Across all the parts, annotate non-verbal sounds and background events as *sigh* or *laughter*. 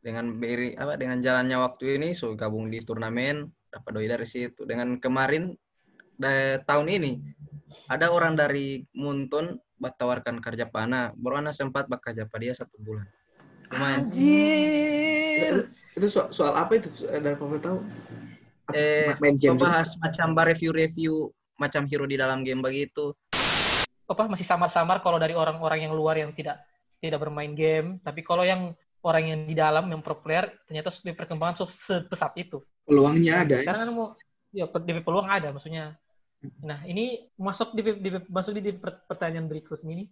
dengan beri apa dengan jalannya waktu ini so gabung di turnamen dapat doi dari situ. Dengan kemarin da, tahun ini ada orang dari Muntun tawarkan kerja pana. Baru anak sempat bakal kerja dia satu bulan. Lumayan. Anjir. Itu soal, soal apa itu? Ada apa tahu? Eh main game bahas macam review-review macam hero di dalam game begitu. Apa masih samar-samar kalau dari orang-orang yang luar yang tidak tidak bermain game, tapi kalau yang orang yang di dalam yang pro player ternyata sudah perkembangan so sepesat itu. peluangnya ada. ya? Sekarang kan mau ya DP peluang ada maksudnya. Nah, ini masuk di di- masuk di, di per- pertanyaan berikutnya ini.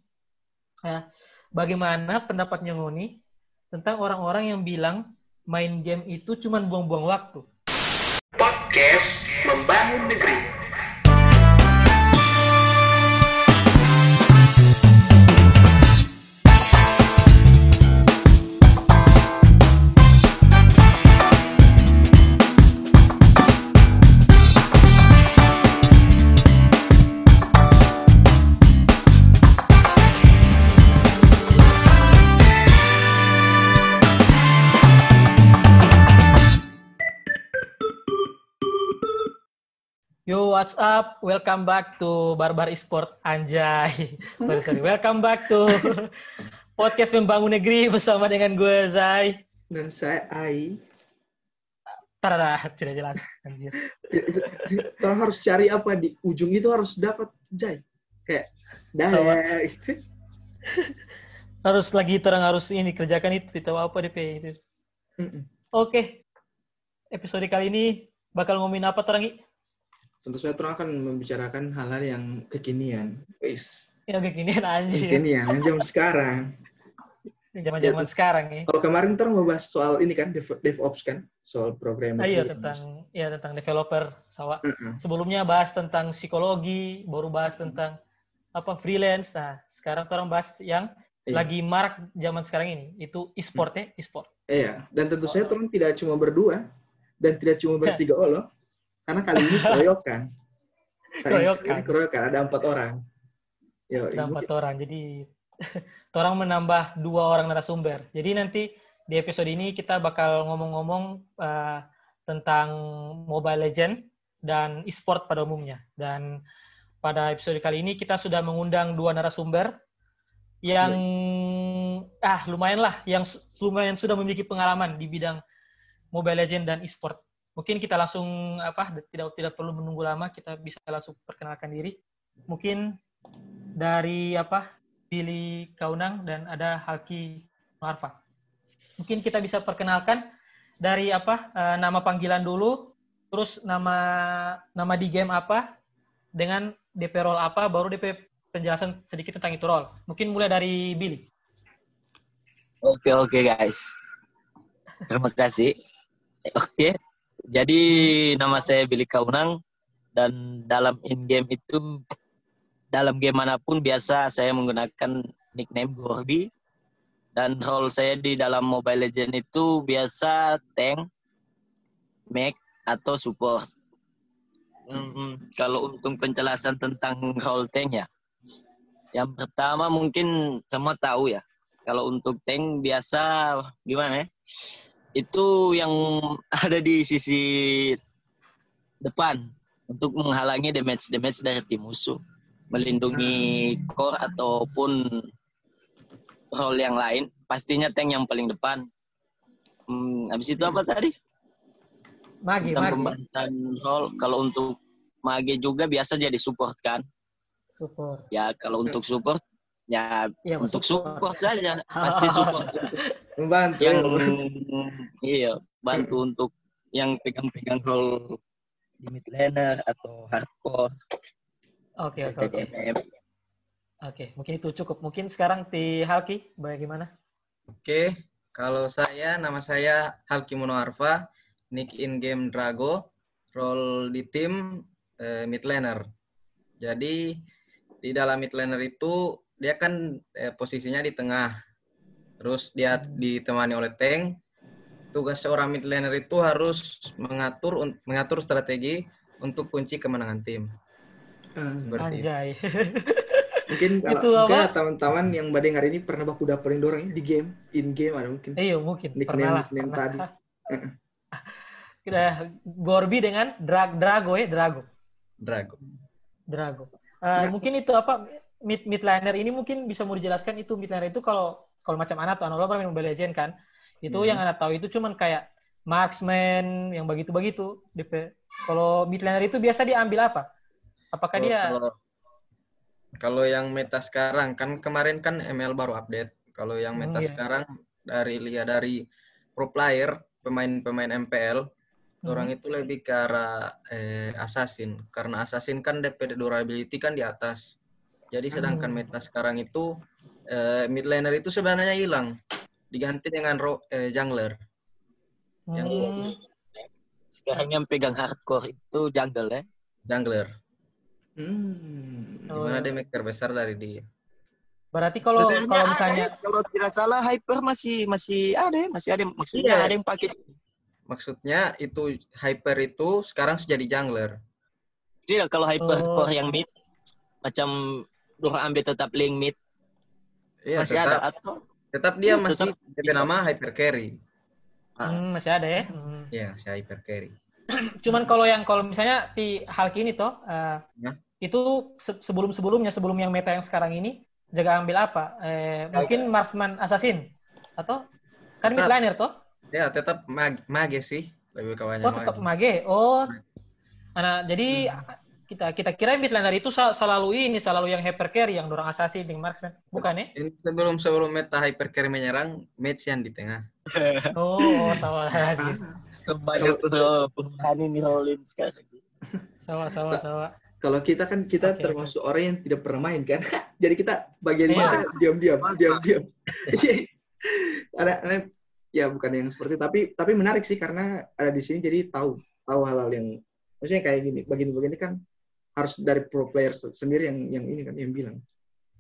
Ya, bagaimana pendapatnya Ngoni tentang orang-orang yang bilang main game itu cuma buang-buang waktu? Podcast Membangun Negeri. What's up? Welcome back to Barbar Esport Anjay. *laughs* Sorry. Welcome back to *laughs* podcast Membangun Negeri bersama dengan gue Zai. Dan saya Ai. Tarada, tidak jelas. Anjir. Kita harus cari apa di ujung itu harus dapat Jai. Kayak dah gitu. *laughs* Harus lagi terang harus ini kerjakan itu, tahu apa DP itu. Oke. Episode kali ini bakal ngomongin apa terangi? Tentu saja orang akan membicarakan hal-hal yang kekinian. Wis, Ya kekinian anjir. kekinian, yang zaman sekarang. Zaman-zaman sekarang ya. Kalau kemarin kita membahas soal ini kan, dev- DevOps kan, soal program. Ah, iya tentang ya tentang developer sawah. Mm-mm. Sebelumnya bahas tentang psikologi, baru bahas tentang apa freelance. Nah, sekarang orang bahas yang Iya. lagi marak zaman sekarang ini, itu e-sport ya, e-sport. Iya, dan tentu saja orang tidak cuma berdua dan tidak cuma Ya. *laughs* bertiga olo, karena kali ini keroyokan. *laughs* Keroyokan. ini keroyokan, ada empat orang. Yo, Ada empat orang. Jadi *laughs* orang menambah dua orang narasumber. Jadi nanti di episode ini kita bakal ngomong-ngomong eh, tentang Mobile Legend dan e-sport pada umumnya. Dan pada episode kali ini kita sudah mengundang dua narasumber yang ah lumayan lah, yang lumayan sudah memiliki pengalaman di bidang Mobile Legend dan e-sport. Mungkin kita langsung apa tidak tidak perlu menunggu lama, kita bisa langsung perkenalkan diri. Mungkin dari apa Billy Kaunang dan ada Halki Marfa. Mungkin kita bisa perkenalkan dari apa eh, nama panggilan dulu, terus nama nama di game apa, dengan DP role apa, baru DP penjelasan sedikit tentang itu role. Mungkin mulai dari Billy. Oke oke guys. Terima kasih. Oke. Jadi nama saya Billy Kaunang dan dalam in game itu dalam game mana pun biasa saya menggunakan nickname Gorby dan role saya di dalam Mobile Legend itu biasa tank, mech atau support. Hmm, kalau untuk penjelasan tentang role tank ya, yang pertama mungkin semua tahu ya kalau untuk tank biasa gimana ya? Itu yang *laughs* ada di sisi depan untuk menghalangi damage-damage dari tim musuh, melindungi core ataupun role yang lain. Pastinya tank yang paling depan. Hmm, habis itu apa tadi? Magi, Tentang Magi. pembahasan role. Kalau untuk mage juga biasa jadi support kan? Support. Ya kalau untuk support ya Iya, untuk support. support saja *laughs* pasti support *laughs* membantu. yang iya bantu untuk yang pegang-pegang role di mid laner atau hardcore Oke, oke, oke. Oke, mungkin itu cukup. Mungkin sekarang di Halki, bagaimana? Oke, kalau saya nama saya Halki Monoarfa, nick in game Drago, role di tim eh, mid laner. Jadi di dalam mid laner itu dia kan eh, posisinya di tengah. Terus dia ditemani oleh tank. Tugas seorang mid laner itu harus mengatur mengatur strategi untuk kunci kemenangan tim. Ah, Seperti itu. Anjay. *laughs* Mungkin kalau Itu mungkin apa? ada teman-teman yang pada dengar ini pernah baku dapetin dorong ya, di game, in game ada mungkin. Iya mungkin Nickname- pernah lah. nickname pernah. tadi. Heeh. *laughs* Kita Gorbi dengan Dra Drago ya Drago. Drago. Drago. Eh, Ya. Mungkin itu apa mid midliner ini mungkin bisa mau dijelaskan itu midliner itu kalau kalau macam anak tuh anak lo pernah main Mobile Legend kan. Itu Hmm. yang anak tahu itu cuman kayak marksman yang begitu-begitu. DP. Kalau midliner itu biasa diambil apa? Apakah Kalau- dia kalau kalau yang meta sekarang kan kemarin kan ML baru update. Kalau yang Hmm, meta iya. sekarang dari lihat dari pro player pemain-pemain MPL Hmm. orang itu lebih ke arah eh, assassin karena assassin kan DP durability kan di atas. Jadi sedangkan Hmm. meta sekarang itu eh, mid laner itu sebenarnya hilang diganti dengan ro- eh, jungler. yang Hmm, Sekarang yang pegang hardcore itu jungle ya. Jungler. Hmm. Oh, Di mana dia maker besar dari dia. berarti kalau Sebenarnya kalau ada misalnya ya, kalau tidak salah hyper masih masih ada masih ada maksudnya Iya. ada yang pakai Maksudnya itu hyper itu sekarang sudah di jungler. tidak kalau hyper Oh. core yang mid macam Dora ambil tetap link mid Iya, masih tetap, ada atau tetap dia Hmm, masih tetap nama hyper carry. Ah. hmm, masih ada ya. Hmm. Iya, si hyper carry. *clears throat* Cuman kalau yang kalau misalnya di hal ini toh eh, Ya. itu se- sebelum-sebelumnya sebelum yang meta yang sekarang ini jaga ambil apa? Eh, mungkin marksman assassin atau kan Tetap. midliner toh? Ya, tetap mag mage sih. Lebih kawannya Oh tetap mage. Oh, anak jadi kita kita kira midliner itu selalu ini selalu yang hyper carry yang dorong assassin dengan marksman bukan ya? Ini sebelum sebelum meta hyper carry menyerang, match yang di tengah. *laughs* Oh, salah aja. tuh perubahan ini Holland sekarang Salah salah salah. Kalau kita kan kita Oke, termasuk orang yang tidak pernah main kan. *laughs* Jadi kita bagian Iya. mana diam-diam, Masa? diam-diam. Iya. *laughs* ada, ada ya bukan yang seperti tapi tapi menarik sih karena ada di sini jadi tahu tahu hal-hal yang maksudnya kayak gini begini-begini kan harus dari pro player se- sendiri yang yang ini kan yang bilang.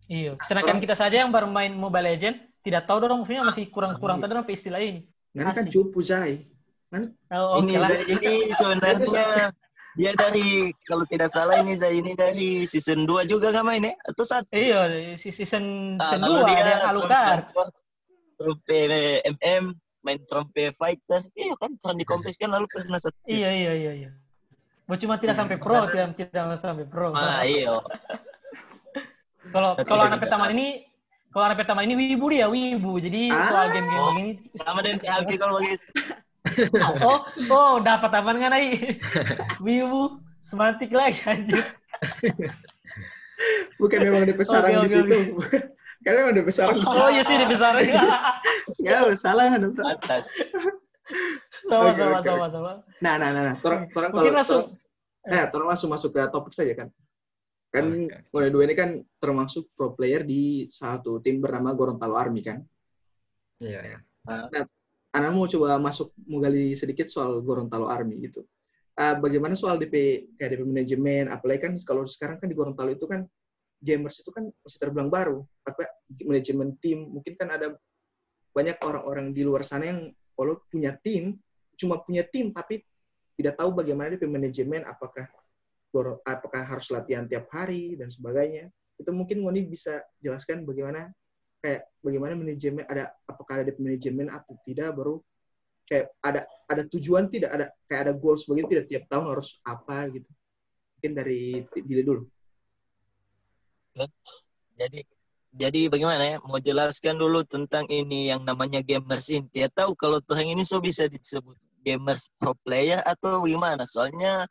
Iya. Sedangkan kita saja yang baru main Mobile Legend tidak tahu dorong maksudnya masih kurang-kurang tahu apa istilah ini. Nah, ini kan cupu Jai. Oh, oke ini lah. Zai ini sebenarnya dia dari kalau tidak salah ini Zai ini dari season 2 juga nggak main ya atau satu Iya, si season Ah, season lalu 2 ada yang Alucard. trompe MM main trompe fighter iya kan pernah di kompes kan lalu pernah satu Iya, iya, iya, iya. Cuma tidak sampai pro, tidak tidak sampai pro. ah iya Kalau kalau anak pertama ini kalau anak pertama ini wibu dia, wibu. Jadi Ah. soal game-game Oh. begini sama dengan THQ kalau begitu *laughs* Oh, oh dapat apa kan ai? *laughs* Wibu semantik lagi anjir. Bukan memang ada pesarang Oke, di situ. *laughs* Karena memang ada pesarang. di Oh, iya sih di besar. Ya, salah kan. atas sama sama sama sama. Nah, nah, nah, nah. Torang, torang kalau Mungkin langsung torang- nah, torang langsung masuk ke topik saja kan. Kan. Kode dua ini kan termasuk pro player di satu tim bernama Gorontalo Army kan. Iya, iya. Anak mau coba masuk mau gali sedikit soal Gorontalo Army gitu. Ah, bagaimana soal DP kayak DP manajemen, apalagi kan kalau sekarang kan di Gorontalo itu kan gamers itu kan masih terbilang baru. Apa manajemen tim mungkin kan ada banyak orang-orang di luar sana yang kalau punya tim cuma punya tim tapi tidak tahu bagaimana DP manajemen apakah apakah harus latihan tiap hari dan sebagainya. Itu mungkin Woni bisa jelaskan bagaimana kayak bagaimana manajemen ada apakah ada manajemen atau tidak baru kayak ada ada tujuan tidak ada kayak ada goals begitu tidak tiap tahun harus apa gitu. Mungkin dari Dile dulu. Jadi jadi bagaimana ya? Mau jelaskan dulu tentang ini yang namanya gamers ini dia tahu kalau Tuhan ini so bisa disebut gamers pro player atau gimana soalnya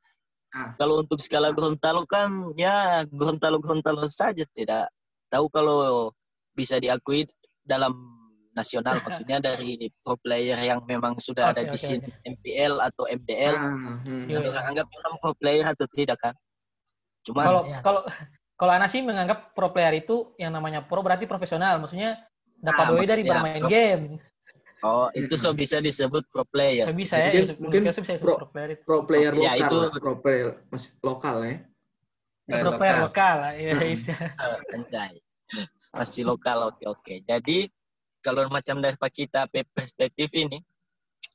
Ah. kalau untuk skala Gorontalo kan ya Gorontalo Gorontalo saja tidak tahu kalau bisa diakui dalam nasional *laughs* maksudnya dari pro player yang memang sudah ada Oke, di oke, scene MPL atau MDL Ah, hmm. Iya. orang anggap memang pro player atau tidak kan cuma kalau ya, kalau kalau Ana sih menganggap pro player itu yang namanya pro berarti profesional, maksudnya dapat Ah, doi dari bermain pro. game. Oh itu so bisa disebut pro player Saya bisa ya, Mungkin- mungkin, mungkin bisa pro- pro player pro player Ya, lokal itu- pro player masih lokal ya Eh, pro player lokal. lokal. Iya, Hmm. iya. *laughs* Anjay. Masih lokal, oke oke. Jadi kalau macam dari Pak kita pe- perspektif ini,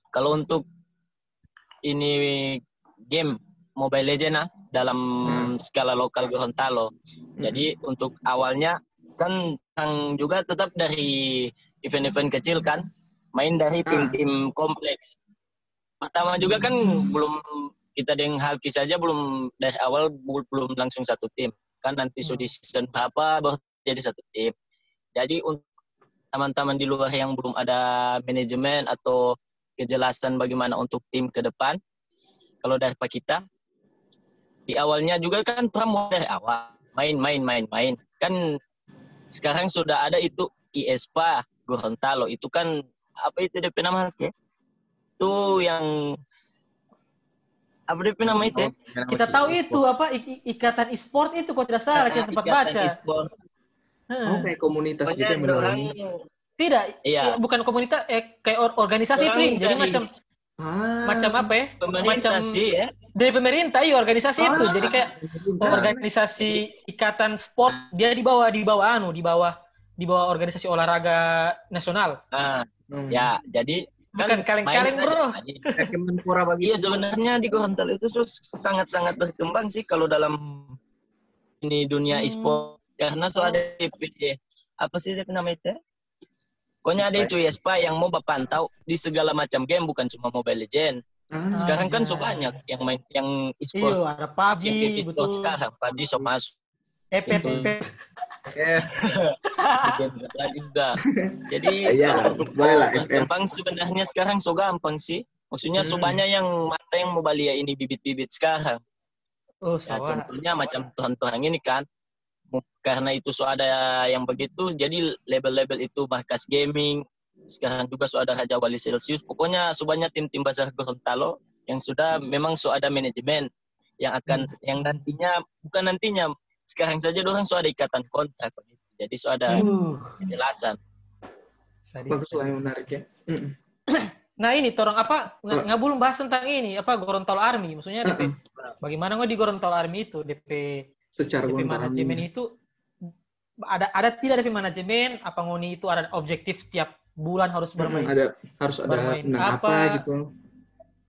kalau untuk ini game Mobile Legend ah, dalam Hmm. skala lokal Gorontalo. Jadi untuk awalnya kan Tang juga tetap dari event-event kecil kan, main dari Ah. tim-tim kompleks. Pertama juga kan belum kita dengan Halki saja belum dari awal belum langsung satu tim. Kan nanti Hmm. sudah season berapa baru jadi satu tim. Jadi untuk teman-teman di luar yang belum ada manajemen atau kejelasan bagaimana untuk tim ke depan, kalau dari Pak kita, di awalnya juga kan Trump dari awal main main main main kan sekarang sudah ada itu IESPA Gorontalo itu kan apa itu DP nama ya? itu yang apa DP nama itu ya? Kita tahu itu apa ik- ikatan e-sport itu kok tidak salah kita sempat baca. e-sport. Heeh. Oh, kayak komunitas gitu yang orang. Tidak, Iya. ya, bukan komunitas eh kayak or- organisasi itu, orang jadi macam Ah. macam apa ya? pemerintah macam- sih ya Dari pemerintah iya organisasi itu. Ah. Jadi kayak Pemerintah. organisasi ikatan sport dia di bawah di bawah anu, di bawah di bawah organisasi olahraga nasional. nah Hmm. ya jadi Bukan kan kaleng-kaleng, main bro. Kemenpora bagi Iya sebenarnya di Gorontalo itu sus- sangat-sangat berkembang sih kalau dalam ini dunia Hmm. e-sport karena so ada apa sih dia nama itu? ya? Pokoknya ada itu ISPA yang mau pantau di segala macam game bukan cuma Mobile Legend. Ah. Sekarang kan so Anjay. banyak yang main yang e-sport. Iya, ada PUBG, gitu betul. sekarang PUBG so masuk Game sebelah juga. Jadi *laughs* kalau untuk boleh lah, berkembang sebenarnya sekarang so gampang sih. Maksudnya so Hmm. banyak yang mata yang mau balia ini bibit-bibit sekarang. Oh, Ya, contohnya macam Tuhan-Tuhan ini kan. Karena itu so ada yang begitu, jadi label-label itu Markas Gaming. Sekarang juga so ada Raja Wali Celsius. Pokoknya so banyak tim-tim besar Gorontalo yang sudah memang so ada manajemen yang akan yang nantinya bukan nantinya sekarang saja orang so ada ikatan kontrak. Jadi so ada Uh, kejelasan. sadis. Bagus lah yang menarik ya. *clears throat* Nah ini torong apa Oh. nggak nggak belum bahas tentang ini apa Gorontalo Army maksudnya DP Mm-mm. bagaimana nggak di Gorontalo Army itu DP Secara DP manajemen itu ada ada tidak DP manajemen apa ngoni itu ada objektif tiap bulan harus bermain ada harus ada bermain apa, apa, gitu.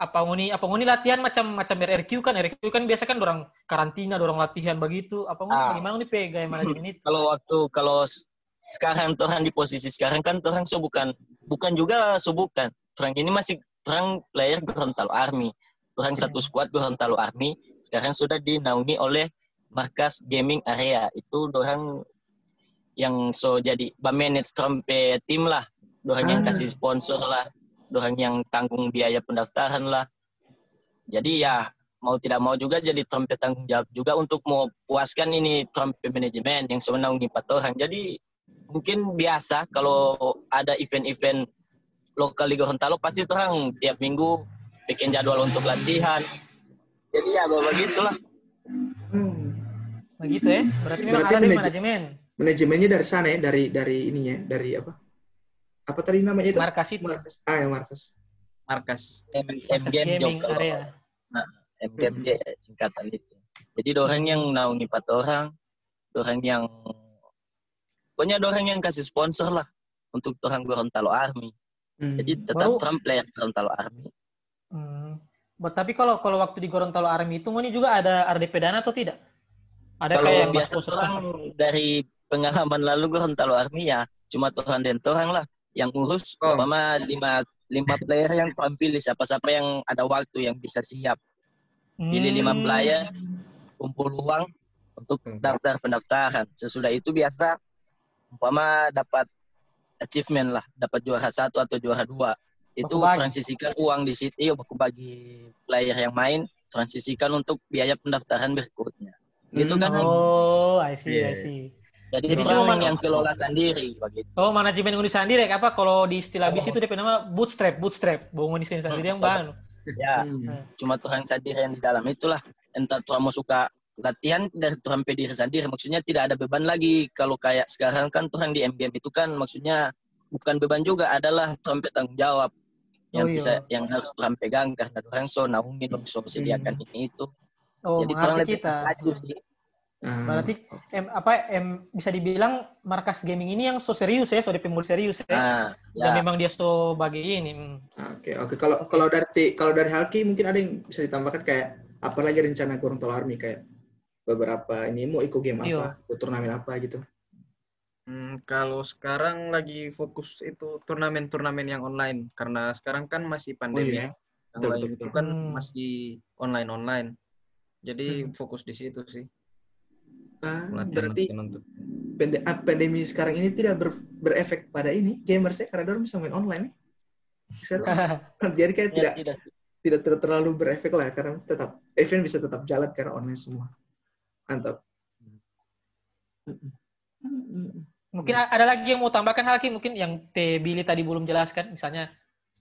Apa ngoni apa ngoni latihan macam macam RRQ kan RRQ kan biasa kan orang karantina orang latihan begitu apa ngoni Ah. bagaimana ngoni pegang manajemen itu Kalau waktu kalau sekarang *laughs* Tuhan di posisi sekarang kan Tuhan so bukan bukan juga so bukan. Tuhan ini masih Tuhan player Gorontalo Army. Tuhan satu squad Gorontalo Army sekarang sudah dinaungi oleh markas gaming area. Itu orang yang so jadi manage trompe tim lah. Orang yang Ah. kasih sponsor lah. Orang yang tanggung biaya pendaftaran lah. Jadi ya mau tidak mau juga jadi trompet tanggung jawab juga untuk mau puaskan ini trompet manajemen yang sebenarnya empat orang. Jadi mungkin biasa kalau ada event-event lokal di Gorontalo pasti orang tiap minggu bikin jadwal untuk latihan. Jadi ya begitulah. Hmm. begitu ya berarti Berarti manajemen Manajemennya dari sana ya, dari dari ininya, dari apa? Apa tadi namanya itu? markas itu Markas. Ah, ya markas. markas. M, M game gaming area M game dia singkatan itu. Jadi orang yang naungi empat orang, orang yang pokoknya orang yang kasih sponsor lah untuk orang Gorontalo Army. Hmm. Jadi tetap Baru- Trump player Gorontalo Army. Hmm. But, tapi kalau kalau waktu di Gorontalo Army itu ini juga ada ada DP dana atau tidak? Ada Kalau kayak yang biasa sponsor orang dari pengalaman lalu Gorontalo Army ya cuma Tuhan dan Tuhan lah yang ngurus Oh. umpama lima lima player yang Tuhan pilih siapa-siapa yang ada waktu yang bisa siap pilih lima Hmm. player kumpul uang untuk Hmm. daftar pendaftaran sesudah itu biasa umpama dapat achievement lah dapat juara satu atau juara dua itu transisikan uang di situ iya baku bagi player yang main transisikan untuk biaya pendaftaran berikutnya gitu kan Oh, I see, I Iya. see. Jadi, Jadi itu cuma memang memang- yang kelola sendiri begitu. Oh, manajemen Uni sendiri apa? Kalau di istilah bis itu DP nama bootstrap, bootstrap. Bung Uni sendiri yang bahan. ya Hmm. cuma Tuhan sendiri yang di dalam. Itulah entah Tuhan mau suka latihan dari Tuhan pediri sendiri maksudnya tidak ada beban lagi. Kalau kayak sekarang kan Tuhan di MGM itu kan maksudnya bukan beban juga adalah Tuhan tanggung jawab. Yang Oh, iya. bisa yang harus Tuhan pegang karena Tuhan so naungi dong so sediakan ini itu. Oh, jadi Tuhan lebih kita. Ah. Berarti em, apa em, bisa dibilang markas gaming ini yang so serius ya, so mulai serius ya. nah Dan ya memang dia so bagi ini. hmm. Ah, Oke, oke. Kalau kalau dari kalau dari Halki mungkin ada yang bisa ditambahkan kayak apalagi rencana Gorontalo Army kayak beberapa ini mau ikut game Iya. apa, ikut turnamen apa gitu. Hmm, kalau sekarang lagi fokus itu turnamen-turnamen yang online karena sekarang kan masih pandemi iya. ya. Yang Betul, lain betul, itu betul. kan Hmm. masih online-online. Jadi Hmm. fokus di situ sih. Ah, Melatih berarti untuk pande- ah, pandemi sekarang ini tidak ber- berefek pada ini gamers ya karena dorong bisa main online. Bisa dong. *laughs* Jadi kayak Ya, tidak tidak. tidak ter- terlalu berefek lah karena tetap event bisa tetap jalan karena online semua. Mantap. Mungkin ada lagi yang mau tambahkan hal Ki? mungkin yang T Billy tadi belum jelaskan misalnya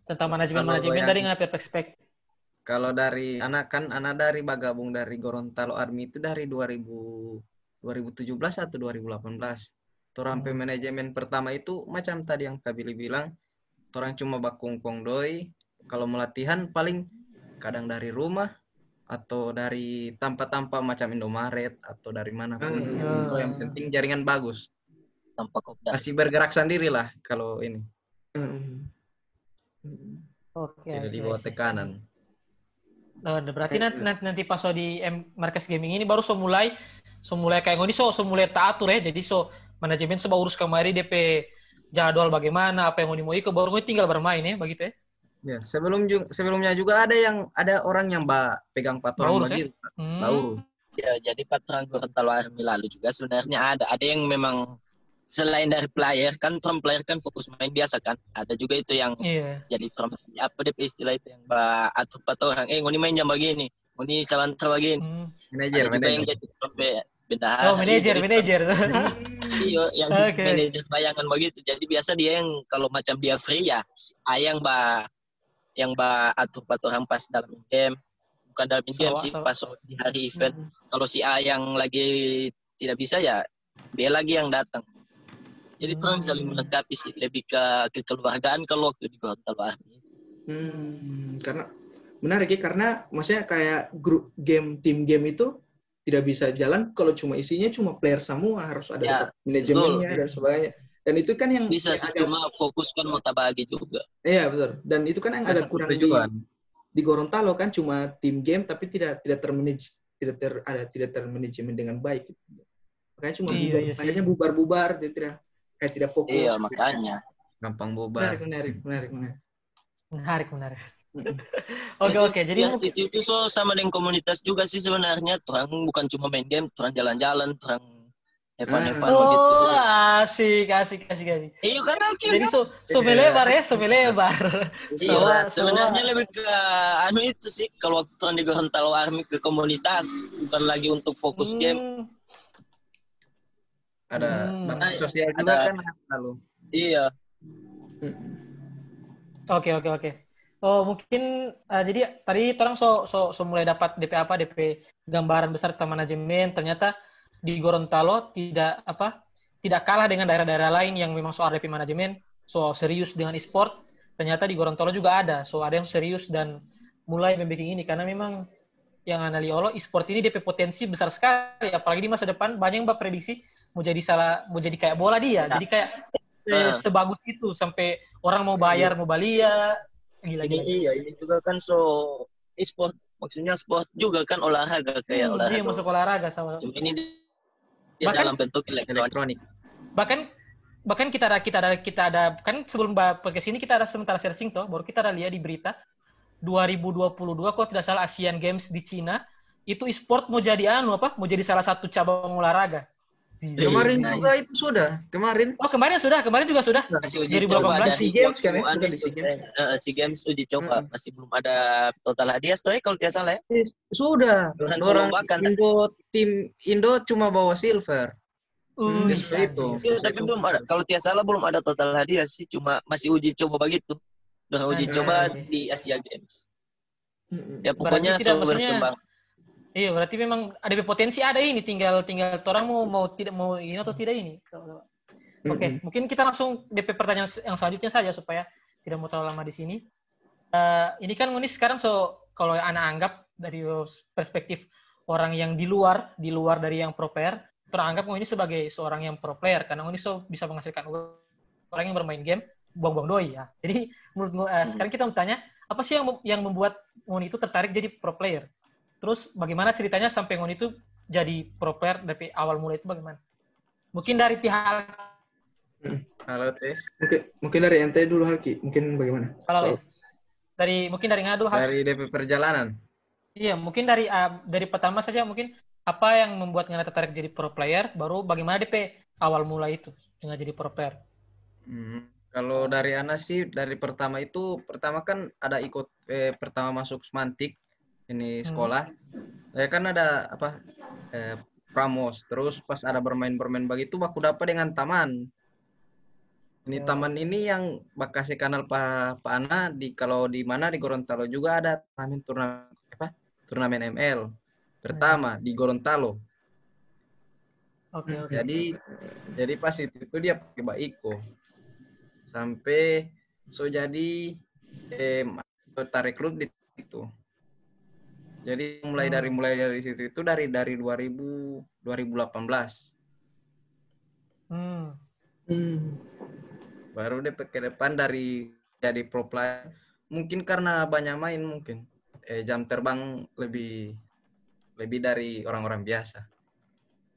tentang manajemen-manajemen yang- dari ngambil perspektif. Kalau dari anak kan anak dari bagabung dari Gorontalo Army itu dari 2000 2017 atau 2018. Torang Hmm. manajemen pertama itu macam tadi yang Kak Billy bilang, orang cuma bakungkong doi. Kalau melatihan paling kadang dari rumah atau dari tanpa-tanpa macam Indomaret atau dari mana pun. Hmm. Oh, yang penting jaringan bagus. Tanpa kopdar. Masih bergerak sendiri lah kalau ini. Mm-mm. Oke. Tidak I di see, bawah I see. tekanan. Oh, berarti nanti, nanti, nanti pas di M Markas Gaming ini baru so mulai so mulai kayak ngoni so so mulai teratur ya. Jadi so manajemen so urus kemari DP jadwal bagaimana, apa yang mau mau ikut baru ngoni tinggal bermain ya, begitu ya. Ya, sebelum sebelumnya juga ada yang ada orang yang mbak pegang patoran Baurus, ya? begitu. Hmm. Baurus. Ya, jadi patron Gorontalo Army lalu juga sebenarnya ada. Ada yang memang selain dari player kan trom player kan fokus main biasa kan. Ada juga itu yang Iya. jadi trom apa deh istilah itu yang ba atur orang. Eh, ngoni main jam begini. Ngoni salantar begini. Hmm. Manajer, ada juga yang jadi trom bendahara. Oh, manajer, manajer. Iya, yang Oke. manajer bayangan begitu. Jadi biasa dia yang kalau macam dia free ya, ayang ba yang ba atur patoran pas dalam game. Bukan dalam game Sawah, sih, sawah. pas di hari event. Kalau si ayang lagi tidak bisa ya, dia lagi yang datang. Jadi Hmm. terang saling melengkapi sih, lebih ke kekeluargaan kalau waktu di Gorontalo Army. Hmm, karena menarik ya karena maksudnya kayak grup game tim game itu tidak bisa jalan kalau cuma isinya cuma player semua harus ada Ya, manajemennya betul. dan sebagainya dan itu kan yang Bisa yang sih, agak- cuma fokus kan mau tabagi juga. iya betul dan itu kan yang agak Satu kurang di, tujuan. di Gorontalo kan cuma tim game tapi tidak tidak termanage tidak ter ada tidak termanajemen dengan baik makanya cuma Iya, bubar, iya akhirnya bubar-bubar dia tidak kayak tidak fokus Iya, makanya. Gampang bubar. menarik menarik menarik menarik Menarik, menarik. *laughs* Oke, oke. Jadi ya, itu, itu so sama dengan komunitas juga sih sebenarnya. Orang bukan cuma main game, orang jalan-jalan, orang evan-evan Ah. begitu. Oh, asik, asik, asik, asik. Iya kan Alki? Jadi so, so melebar ya, so melebar. *laughs* Iya, sebenarnya lebih ke anu itu sih kalau waktu di Gorontalo Army ke komunitas bukan lagi untuk fokus game. Hmm, Ada Hmm. bakti sosial juga Ada- kan lalu. Iya. Mm-mm. Oke, oke, oke. Oh, mungkin eh, jadi tadi orang so, so, so mulai dapat DP apa, DP gambaran besar tentang manajemen. Ternyata di Gorontalo tidak apa, tidak kalah dengan daerah-daerah lain yang memang soal DP manajemen, so serius dengan e-sport. Ternyata di Gorontalo juga ada, so ada yang serius dan mulai membuat ini. Karena memang yang anali Allah e-sport ini DP potensi besar sekali, apalagi di masa depan banyak yang prediksi mau jadi salah, mau jadi kayak bola dia, jadi kayak eh, Ah. sebagus itu. Sampai orang mau bayar mau balia gila Ini gila. iya, ini juga kan so e-sport maksudnya sport juga kan olahraga kayak Hmm, olahraga. dia masuk olahraga sama. Cuma ini dia Bahkan- dalam bentuk elektronik. Elektronik. Bahkan bahkan kita ada kita ada kita ada kan sebelum podcast ini kita ada sementara searching toh, baru kita ada lihat di berita 2022 kok tidak salah Asian Games di Cina itu e-sport mau jadi anu apa? Mau jadi salah satu cabang olahraga. Kemarin Nice. juga itu sudah. Kemarin Oh kemarin sudah, kemarin juga sudah. Masih uji 2018 coba dari SEA Games kan ya? Bukan di SEA Games. SEA Games uji coba Hmm. masih belum ada total hadiah setelah kalau tidak salah ya. sudah. Orang Orang. Indo tim Indo cuma bawa silver. Uh, Itu iya, itu. Iya, tapi belum ada. Kalau tidak salah belum ada total hadiah sih, cuma masih uji coba begitu. Udah uji coba iya. di Asia Games. Mm-mm. Ya pokoknya maksudnya- berkembang. Iya, berarti memang ada potensi ada ini, tinggal tinggal orang mau mau tidak mau ini atau tidak ini. Oke, Mm-mm. mungkin kita langsung DP pertanyaan yang selanjutnya saja supaya tidak mau terlalu lama di sini. Eh, ini kan ini sekarang so kalau anak anggap dari perspektif orang yang di luar, di luar dari yang pro player, teranggap ini sebagai seorang yang pro player karena ini so bisa menghasilkan orang yang bermain game buang-buang doi ya. Jadi menurut eh, sekarang kita mau tanya apa sih yang yang membuat Ngoni itu tertarik jadi pro player? Terus bagaimana ceritanya sampai Ngon itu jadi pro player dari awal mulai itu bagaimana? Mungkin dari Tihal Halo Tes. Mungkin mungkin dari ente dulu Halki, mungkin bagaimana? kalau So- dari mungkin dari ngadu Hal. Dari DP perjalanan. Iya, mungkin dari ah, dari pertama saja mungkin apa yang membuat Ngana tertarik jadi pro player, baru bagaimana DP awal mulai itu dengan jadi pro player. Hmm. Kalau dari Ana sih dari pertama itu pertama kan ada ikut eh, pertama masuk semantik ini Hmm. sekolah. Ya kan ada apa eh, pramos terus pas ada bermain-bermain begitu aku dapat dengan taman. Ini Oh. taman ini yang bakasi kanal Pak Pak Ana di kalau di mana di Gorontalo juga ada turnamen turnamen apa? Turnamen ML pertama di Gorontalo. Oke, oke. Jadi jadi pas itu, itu dia pakai Mbak Iko. Sampai so jadi eh kita rekrut di itu. Jadi mulai Hmm. dari mulai dari situ itu dari dari 2000 2018 Hmm. Hmm. baru deh ke depan dari jadi pro player mungkin karena banyak main mungkin eh, jam terbang lebih lebih dari orang-orang biasa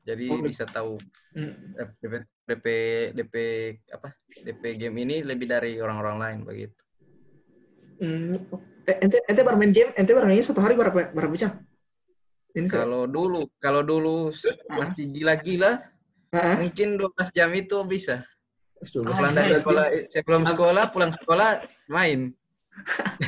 jadi Oh, bisa tahu Hmm. DP, DP DP apa DP game ini lebih dari orang-orang lain begitu Hmm. Eh, ente ente bermain game, ente bermainnya satu hari berapa berapa jam? Ini saya- kalau dulu kalau dulu masih gila-gila ah. mungkin 12 jam itu bisa Dulu. pulang dari sekolah sebelum sekolah pulang sekolah main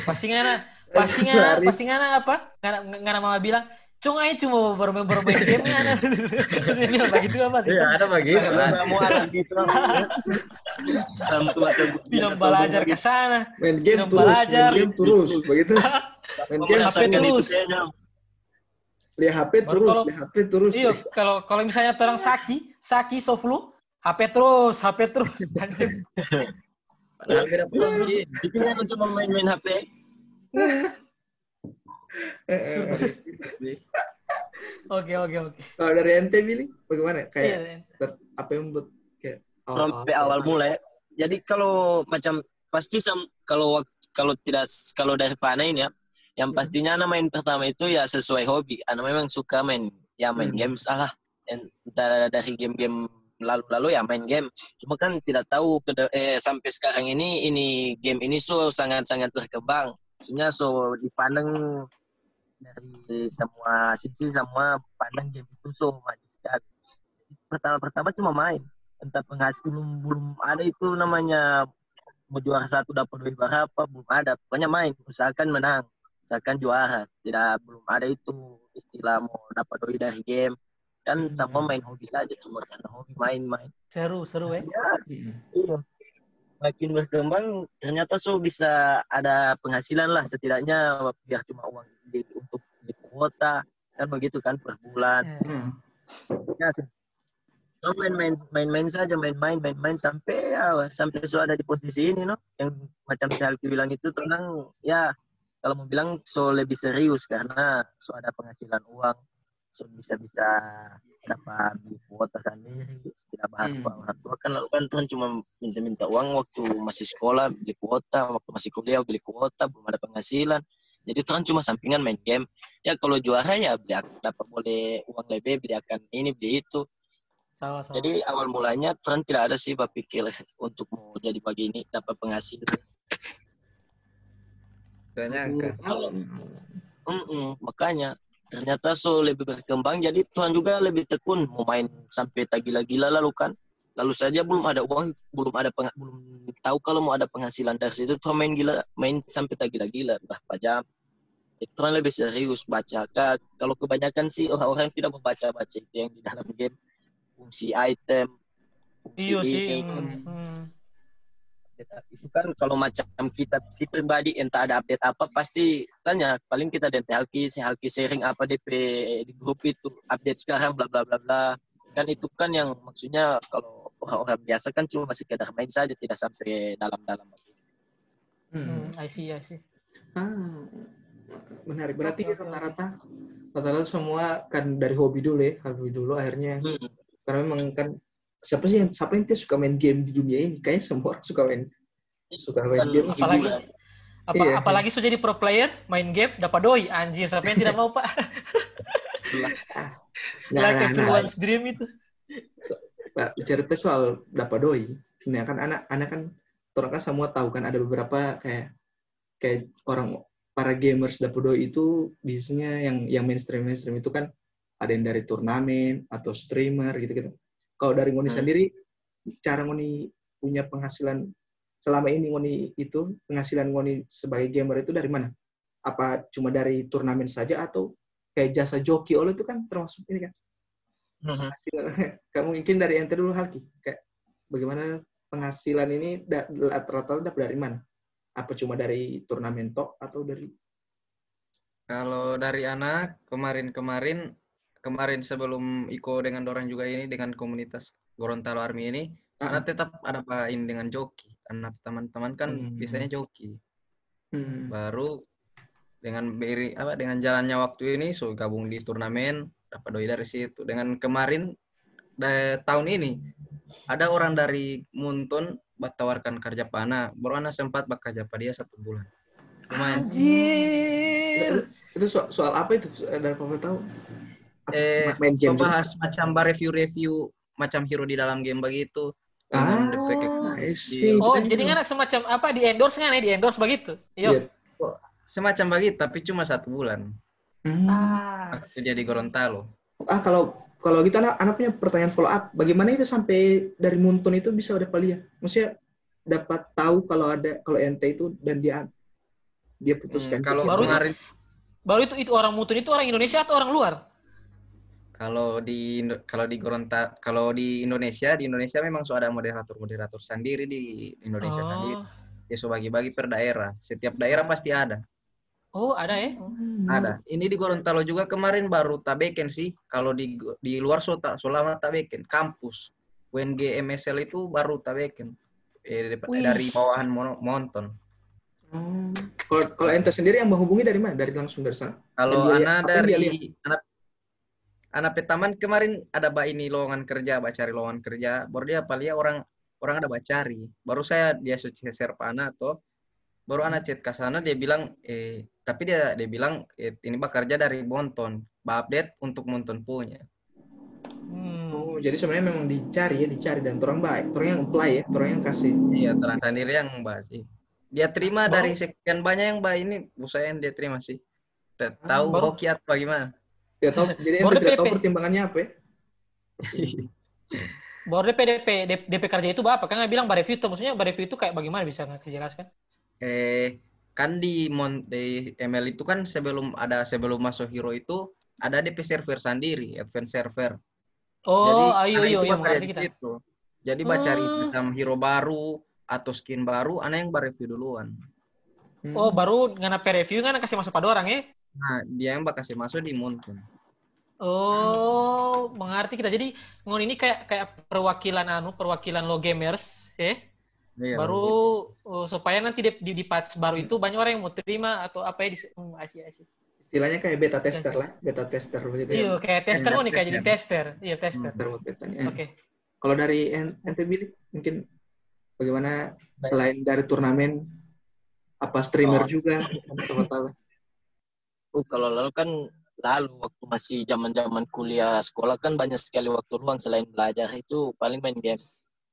Pasti ngana, pasti ngana, pasti ngana apa? Ngana, ngana mama bilang, Cung aja cuma bermain bermain game ngana. Terus *laughs* dia bilang begitu apa? iya ada begitu kan Semua anak gitu. Tidak belajar ke sana. Main game terus, belajar. main game terus, begitu. *laughs* Main game terus. lihat HP terus, lihat HP terus. Iya, kalau kalau misalnya orang Saki, Saki Soflu, HP terus, HP terus. *laughs* Padahal beda PUBG Itu kan cuma main-main HP. Eh. Oke, oke, oke. Kalau dari ente Billy, bagaimana? Kayak Iya, ter- apa yang membuat kayak sampai awal mulai. Jadi kalau macam pasti sam, kalau kalau tidak kalau dari Pana ini ya, yang pastinya anak main pertama itu ya sesuai hobi. Anak memang suka main ya main Hmm. game salah. Entah dari game-game lalu-lalu ya main game. Cuma kan tidak tahu ke de- eh, sampai sekarang ini ini game ini so sangat-sangat berkembang. Maksudnya so dipandang dari semua sisi semua pandang game itu so maju sekali. Pertama-pertama cuma main. Entah penghasil belum belum ada itu namanya mau juara satu dapat duit berapa belum ada. Pokoknya main usahakan menang usahakan juara. Tidak belum ada itu istilah mau dapat duit dari game. Kan sama main hobi saja cuma karena hobi main-main. Seru, seru ya. Hmm. iya makin berkembang ternyata so bisa ada penghasilan lah setidaknya biar cuma uang di, untuk di kuota kan begitu kan per bulan. Eh, Ya, no, main-main main-main saja main-main main-main sampai ya sampai so ada di posisi ini no? Yang macam Halki bilang itu tentang ya kalau mau bilang so lebih serius karena so ada penghasilan uang so bisa bisa kuota sendiri? Tidak bahas Hmm. orang tua kan lalu. kan Tuhan cuma minta-minta uang waktu masih sekolah beli kuota waktu masih kuliah beli kuota belum ada penghasilan. Jadi Tuhan cuma sampingan main game. Ya kalau juara ya beli dapat boleh uang lebih beli akan ini beli itu. Sama, sama. jadi awal mulanya Tuhan tidak ada sih berpikir *laughs* untuk mau jadi begini dapat penghasilan. Gak nyangka Mm-mm, makanya ternyata so lebih berkembang jadi Tuhan juga lebih tekun mau main sampai tak gila-gila lalu kan. Lalu saja belum ada uang belum ada peng, belum tahu kalau mau ada penghasilan dari situ Tuhan main gila main sampai tak gila-gila. Berapa jam. Itu Tuhan lebih serius baca. Ka- kalau kebanyakan sih orang-orang yang tidak membaca baca itu yang di dalam game. Fungsi item fungsi Iya sih. ini hmm, hmm. Itu kan kalau macam kita si pribadi entah ada update apa pasti tanya paling kita dan Halki si Halki sharing apa DP di grup itu update sekarang bla bla bla bla kan itu kan yang maksudnya kalau orang-orang biasa kan cuma sekedar main saja tidak sampai dalam-dalam Hmm, I see, I see. Ah, menarik. Berarti rata-rata rata-rata semua kan dari hobi dulu ya, hobi dulu akhirnya Hmm. karena memang kan siapa sih yang siapa yang suka main game di dunia ini? Kayaknya semua orang suka main suka main Kan game. Apalagi. Apa, Iya. Apalagi sudah jadi pro player, main game, dapat doi. Anjir, siapa yang tidak mau, Pak? *laughs* Nah, like nah, nah. everyone's dream itu. Nah, cerita soal dapat doi. Nah, kan anak anak kan orang kan semua tahu kan ada beberapa kayak kayak orang para gamers dapat doi itu biasanya yang yang mainstream mainstream itu kan ada yang dari turnamen atau streamer gitu gitu. Kalau dari Ngoni Hmm. sendiri cara Ngoni punya penghasilan selama ini Ngoni itu penghasilan Ngoni sebagai gamer itu dari mana? Apa cuma dari turnamen saja atau kayak jasa joki oleh itu kan termasuk ini kan? Penghasilan *laughs* kamu mungkin dari ente dulu Halki kayak bagaimana penghasilan ini rata-rata dapat dari mana apa cuma dari turnamen tok atau dari Kalau dari anak kemarin-kemarin kemarin sebelum Iko dengan orang juga ini dengan komunitas Gorontalo Army ini Ah. anak tetap ada pain dengan joki. Anak teman-teman kan Hmm. biasanya joki. Hmm. Baru dengan beri apa dengan jalannya waktu ini so gabung di turnamen dapat doi dari situ. Dengan kemarin da- tahun ini ada orang dari Muntun tawarkan kerja pana, baru anak sempat bekerja pada dia satu bulan. Lumayan. Anjir. itu soal, soal apa itu dari apa tahu Eh, main game juga? Bahas macam review-review macam hero di dalam game begitu. Ah, see. Oh, jadi kan semacam apa di endorse kan ya di endorse begitu? Iya. Yuk. semacam begitu tapi cuma satu bulan. Hmm. Ah. Waktu dia di Gorontalo. ah kalau kalau gitu anak anak punya pertanyaan follow up bagaimana itu sampai dari Muntun itu bisa udah palia maksudnya dapat tahu kalau ada kalau ente itu dan dia dia putuskan Hmm, kalau Baru itu- kemarin Baru itu itu orang mutun itu orang Indonesia atau orang luar? Kalau di kalau di Goronta kalau di Indonesia di Indonesia memang so ada moderator-moderator sendiri di Indonesia oh. sendiri. Dia so bagi-bagi per daerah. Setiap daerah pasti ada. Oh, ada ya? Hmm. Ada. Ini di Gorontalo juga kemarin baru tabeken sih. Kalau di di luar so tak so lama tabeken. Kampus UNG MSL itu baru tabeken. Eh, Wih. dari bawahan Mon- Monton. Oh. Kalau kalau ente sendiri yang menghubungi dari mana? Dari langsung dari sana. Kalau dia dari anak anak petaman kemarin ada mbak ini lowongan kerja, mbak cari lowongan kerja. Baru dia palia orang orang ada mbak cari. Baru saya dia suci share pana atau baru anak chat ke sana dia bilang eh tapi dia dia bilang eh, ini mbak kerja dari Monton. Mbak update untuk Monton punya. Hmm. Oh, jadi sebenarnya memang dicari ya, dicari dan orang baik, orang yang apply ya, orang yang kasih. Iya, terang sendiri yang mbak sih. Dia terima dari sekian banyak yang mbak ini, yang dia terima sih. Tak tahu baru- hoki atau bagaimana? Dia tahu, jadi Baru ente tidak tahu pertimbangannya apa ya? Baru DP DP kerja itu apa? Kan nggak bilang bar review itu maksudnya bar review itu kayak bagaimana bisa nggak jelaskan? eh kan di Mon di ML itu kan sebelum ada sebelum masuk hero itu ada DP server sendiri, advance server. Oh, Jadi ayo ayo itu yang di kita. situ. Jadi baca cari Oh. hero baru atau skin baru, anak yang review duluan. Hmm. Oh, baru ngana review kan kasih masuk pada orang ya? Nah, dia yang bakal masuk di Mountain. Oh, mengerti kita. Jadi ngon ini kayak kayak perwakilan anu, perwakilan lo gamers, ya. Iya, baru oh, supaya nanti di, di, di patch baru itu banyak orang yang mau terima atau apa ya di hmm, asyik asyik. Istilahnya kayak beta tester lah, beta tester begitu ya. Iya, kayak tester Iya, nih kayak jadi tester. Iya, tester. Tester buat betanya. Oke. Kalau dari en- ente Billy, mungkin bagaimana selain dari turnamen, apa streamer Oh. juga, sama tahu. Oh, kalau lalu kan lalu waktu masih zaman-zaman kuliah sekolah kan banyak sekali waktu luang selain belajar itu paling main game.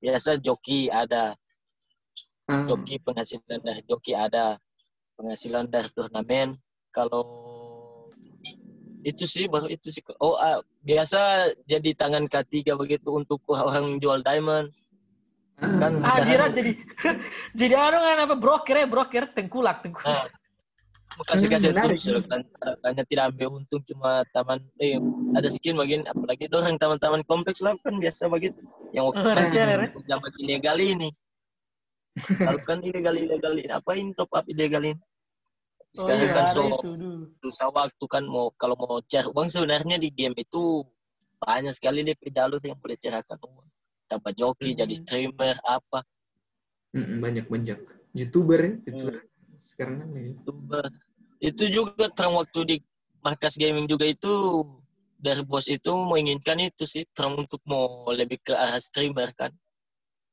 Biasa joki ada, Ah, joki penghasilan dari joki ada, penghasilan dari turnamen. Kalau itu sih baru itu sih. Oh, ah, biasa jadi tangan K3 begitu untuk orang jual diamond. Kan Ah, jadi *laughs* jadi anu kan apa broker ya, broker tengkulak, tengkulak. Nah, kasih kasih Hmm, menarik. terus kan hanya tidak ambil untung cuma taman eh ada skin bagian apalagi orang taman-taman kompleks lah kan biasa begitu yang waktu Oh, masih rahasia, ya? zaman ilegal ini kalau kan ilegal ilegal ini apain top up ilegal ini Oh sekarang iya, kan so susah waktu kan mau kalau mau cari uang sebenarnya di game itu banyak sekali deh jalur yang boleh carakan uang dapat joki Hmm. jadi streamer apa mm, banyak banyak youtuber ya, youtuber. Sekarang kan ya. youtuber itu juga terang waktu di markas gaming juga itu dari bos itu menginginkan itu sih terang untuk mau lebih ke arah streamer kan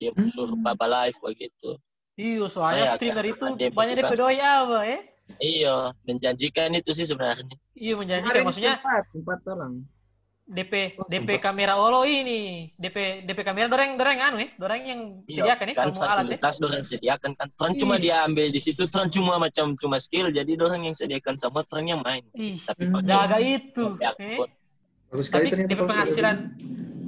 dia Hmm. suruh baba live begitu Iya, soalnya Iya, streamer kan, itu banyak doi apa ya? Iya, menjanjikan itu sih sebenarnya. Iya menjanjikan Kemarin maksudnya sempat, empat orang. DP Oh, DP sempat. kamera Olo ini DP DP kamera doreng doreng anu ya doreng yang Iya, sediakan ya kan alat ya. fasilitas dorang sediakan kan. Orang cuma dia ambil di situ, orang cuma macam cuma skill, jadi dorang yang sediakan sama orang yang main. Ih, Tapi Hmm. jaga itu. Eh. Bagus sekali Tapi DP penghasilan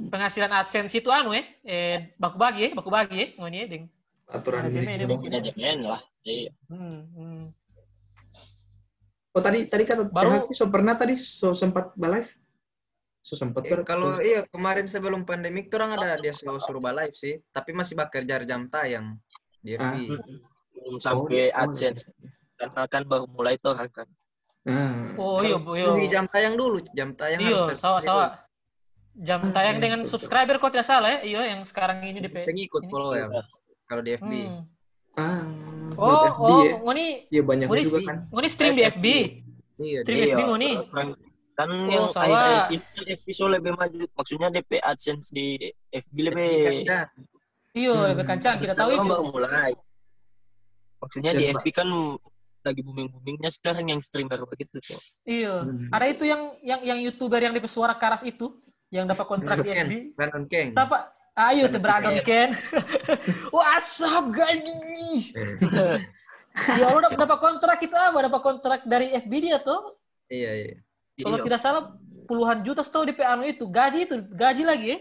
penghasilan AdSense itu anu ya, eh baku bagi ya, baku bagi ya, ngoni ya, ding. aturan Manajemen ya, manajemen lah. Iya. Hmm, hmm. Oh tadi tadi kata Baru- Baru... so pernah tadi so sempat live. So sempat Eh, kalau so- iya kemarin sebelum pandemik tuh orang ada dia suruh suruh live sih, tapi masih bekerja jam tayang di Ah. Belum sampai Oh, AdSense. Karena kan baru mulai tuh kan. Nah, Oh iya, iya. Di jam tayang dulu, jam tayang Iya, harus sawa sawa. Jam Ah, tayang iya, dengan subscriber kok tidak salah ya. Iya, yang sekarang ini. DP. Pengikut ini. follow ya kalau di FB. Hmm. ah, Oh, FB oh, ya. ngoni Iya banyak ngoni juga kan. ngoni stream di FB. Iya, Stream di- FB ngoni. Kan Oh, yang sawa. akhir-akhir ini FB so lebih maju. Maksudnya DP AdSense di FB lebih kan, Iya, Hmm. lebih kencang. Kita tahu itu. baru mulai. Maksudnya di Pak- FB kan lagi booming-boomingnya sekarang yang streamer begitu tuh. Iya. Hmm. Ada itu yang yang yang youtuber yang DP suara karas itu yang dapat kontrak di FB. Brandon King. Siapa? Ayo, tuh Brandon Ken. *laughs* Wah, asap gaji. *laughs* ya dapat dapat kontrak itu apa? Dapat kontrak dari FB dia tuh. Iya, iya. Kalau Iya. tidak salah puluhan juta tahu DP anu itu. Gaji itu, gaji lagi ya.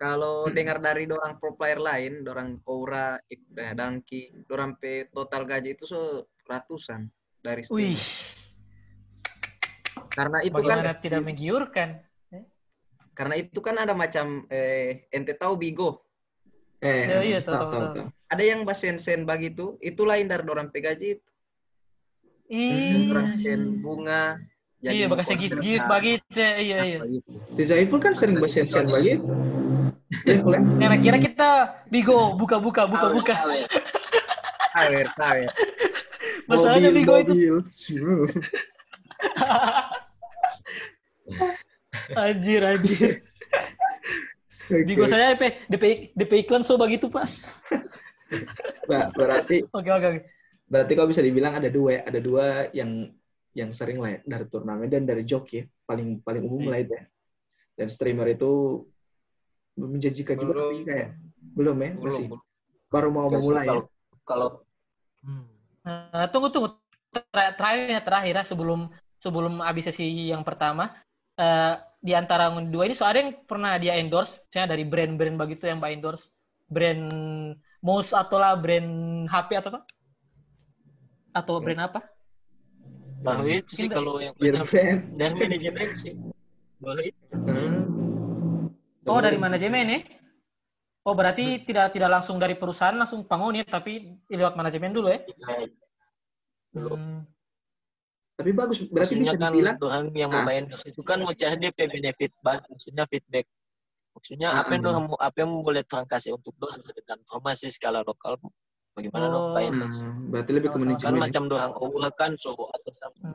Kalau dengar dari dorang pro player lain, dorang Aura, eh, Dangki, dorang pe total gaji itu so ratusan dari Wih, streamer. Karena itu bagaimana kan tidak menggiurkan? karena itu kan ada macam eh ente tahu Bigo. Eh, Iya, iya, tahu, tahu, tahu. Ada yang basen-sen begitu, itu lain dari dorang pe gaji itu. Ih, sen bunga. Iya, mau bakasnya konser gift-gift apa, begitu. Iya, iya. Si Zaiful kan sering bahasa-bahasa begitu. Ya? Nah, kira kita Bigo buka-buka buka-buka. Sawer, sawer. *laughs* Masalahnya Bigo itu *laughs* anjir anjir. Bigo saya DP DP DP iklan so begitu, Pak. Ba- berarti *laughs* Oke, oke, oke. berarti kau bisa dibilang ada dua ya, ada dua yang yang sering lah ya, dari turnamen dan dari joki ya. paling paling umum Iya. lah itu ya. Dan streamer itu belum menjanjikan juga Belum. tapi kayak belum ya masih Belum. baru mau Biasa memulai ya. kalau kalau hmm. Nah, tunggu tunggu Ter- terakhir ya terakhir ya sebelum sebelum habis sesi yang pertama eh, di antara yang dua ini so ada yang pernah dia endorse misalnya dari brand-brand begitu yang mbak endorse brand mouse atau lah brand HP atau apa atau brand apa baru itu sih kalau yang brand. dari manajemen sih. Baru itu. oh dari manajemen ya oh berarti tidak tidak langsung dari perusahaan langsung bangun ya tapi lewat manajemen dulu ya Kayak Hmm. Tapi bagus, berarti bisa Maksudnya kan dibilang orang yang mau Ah. main itu kan mau cari DP benefit banget, maksudnya feedback. Maksudnya apa yang orang mau apa yang boleh orang kasih untuk dorang sedangkan masih skala lokal bagaimana Oh. dong main hmm, berarti lebih ke Sama-sama. kan manajemen. ya. macam dorang oh kan so atau sama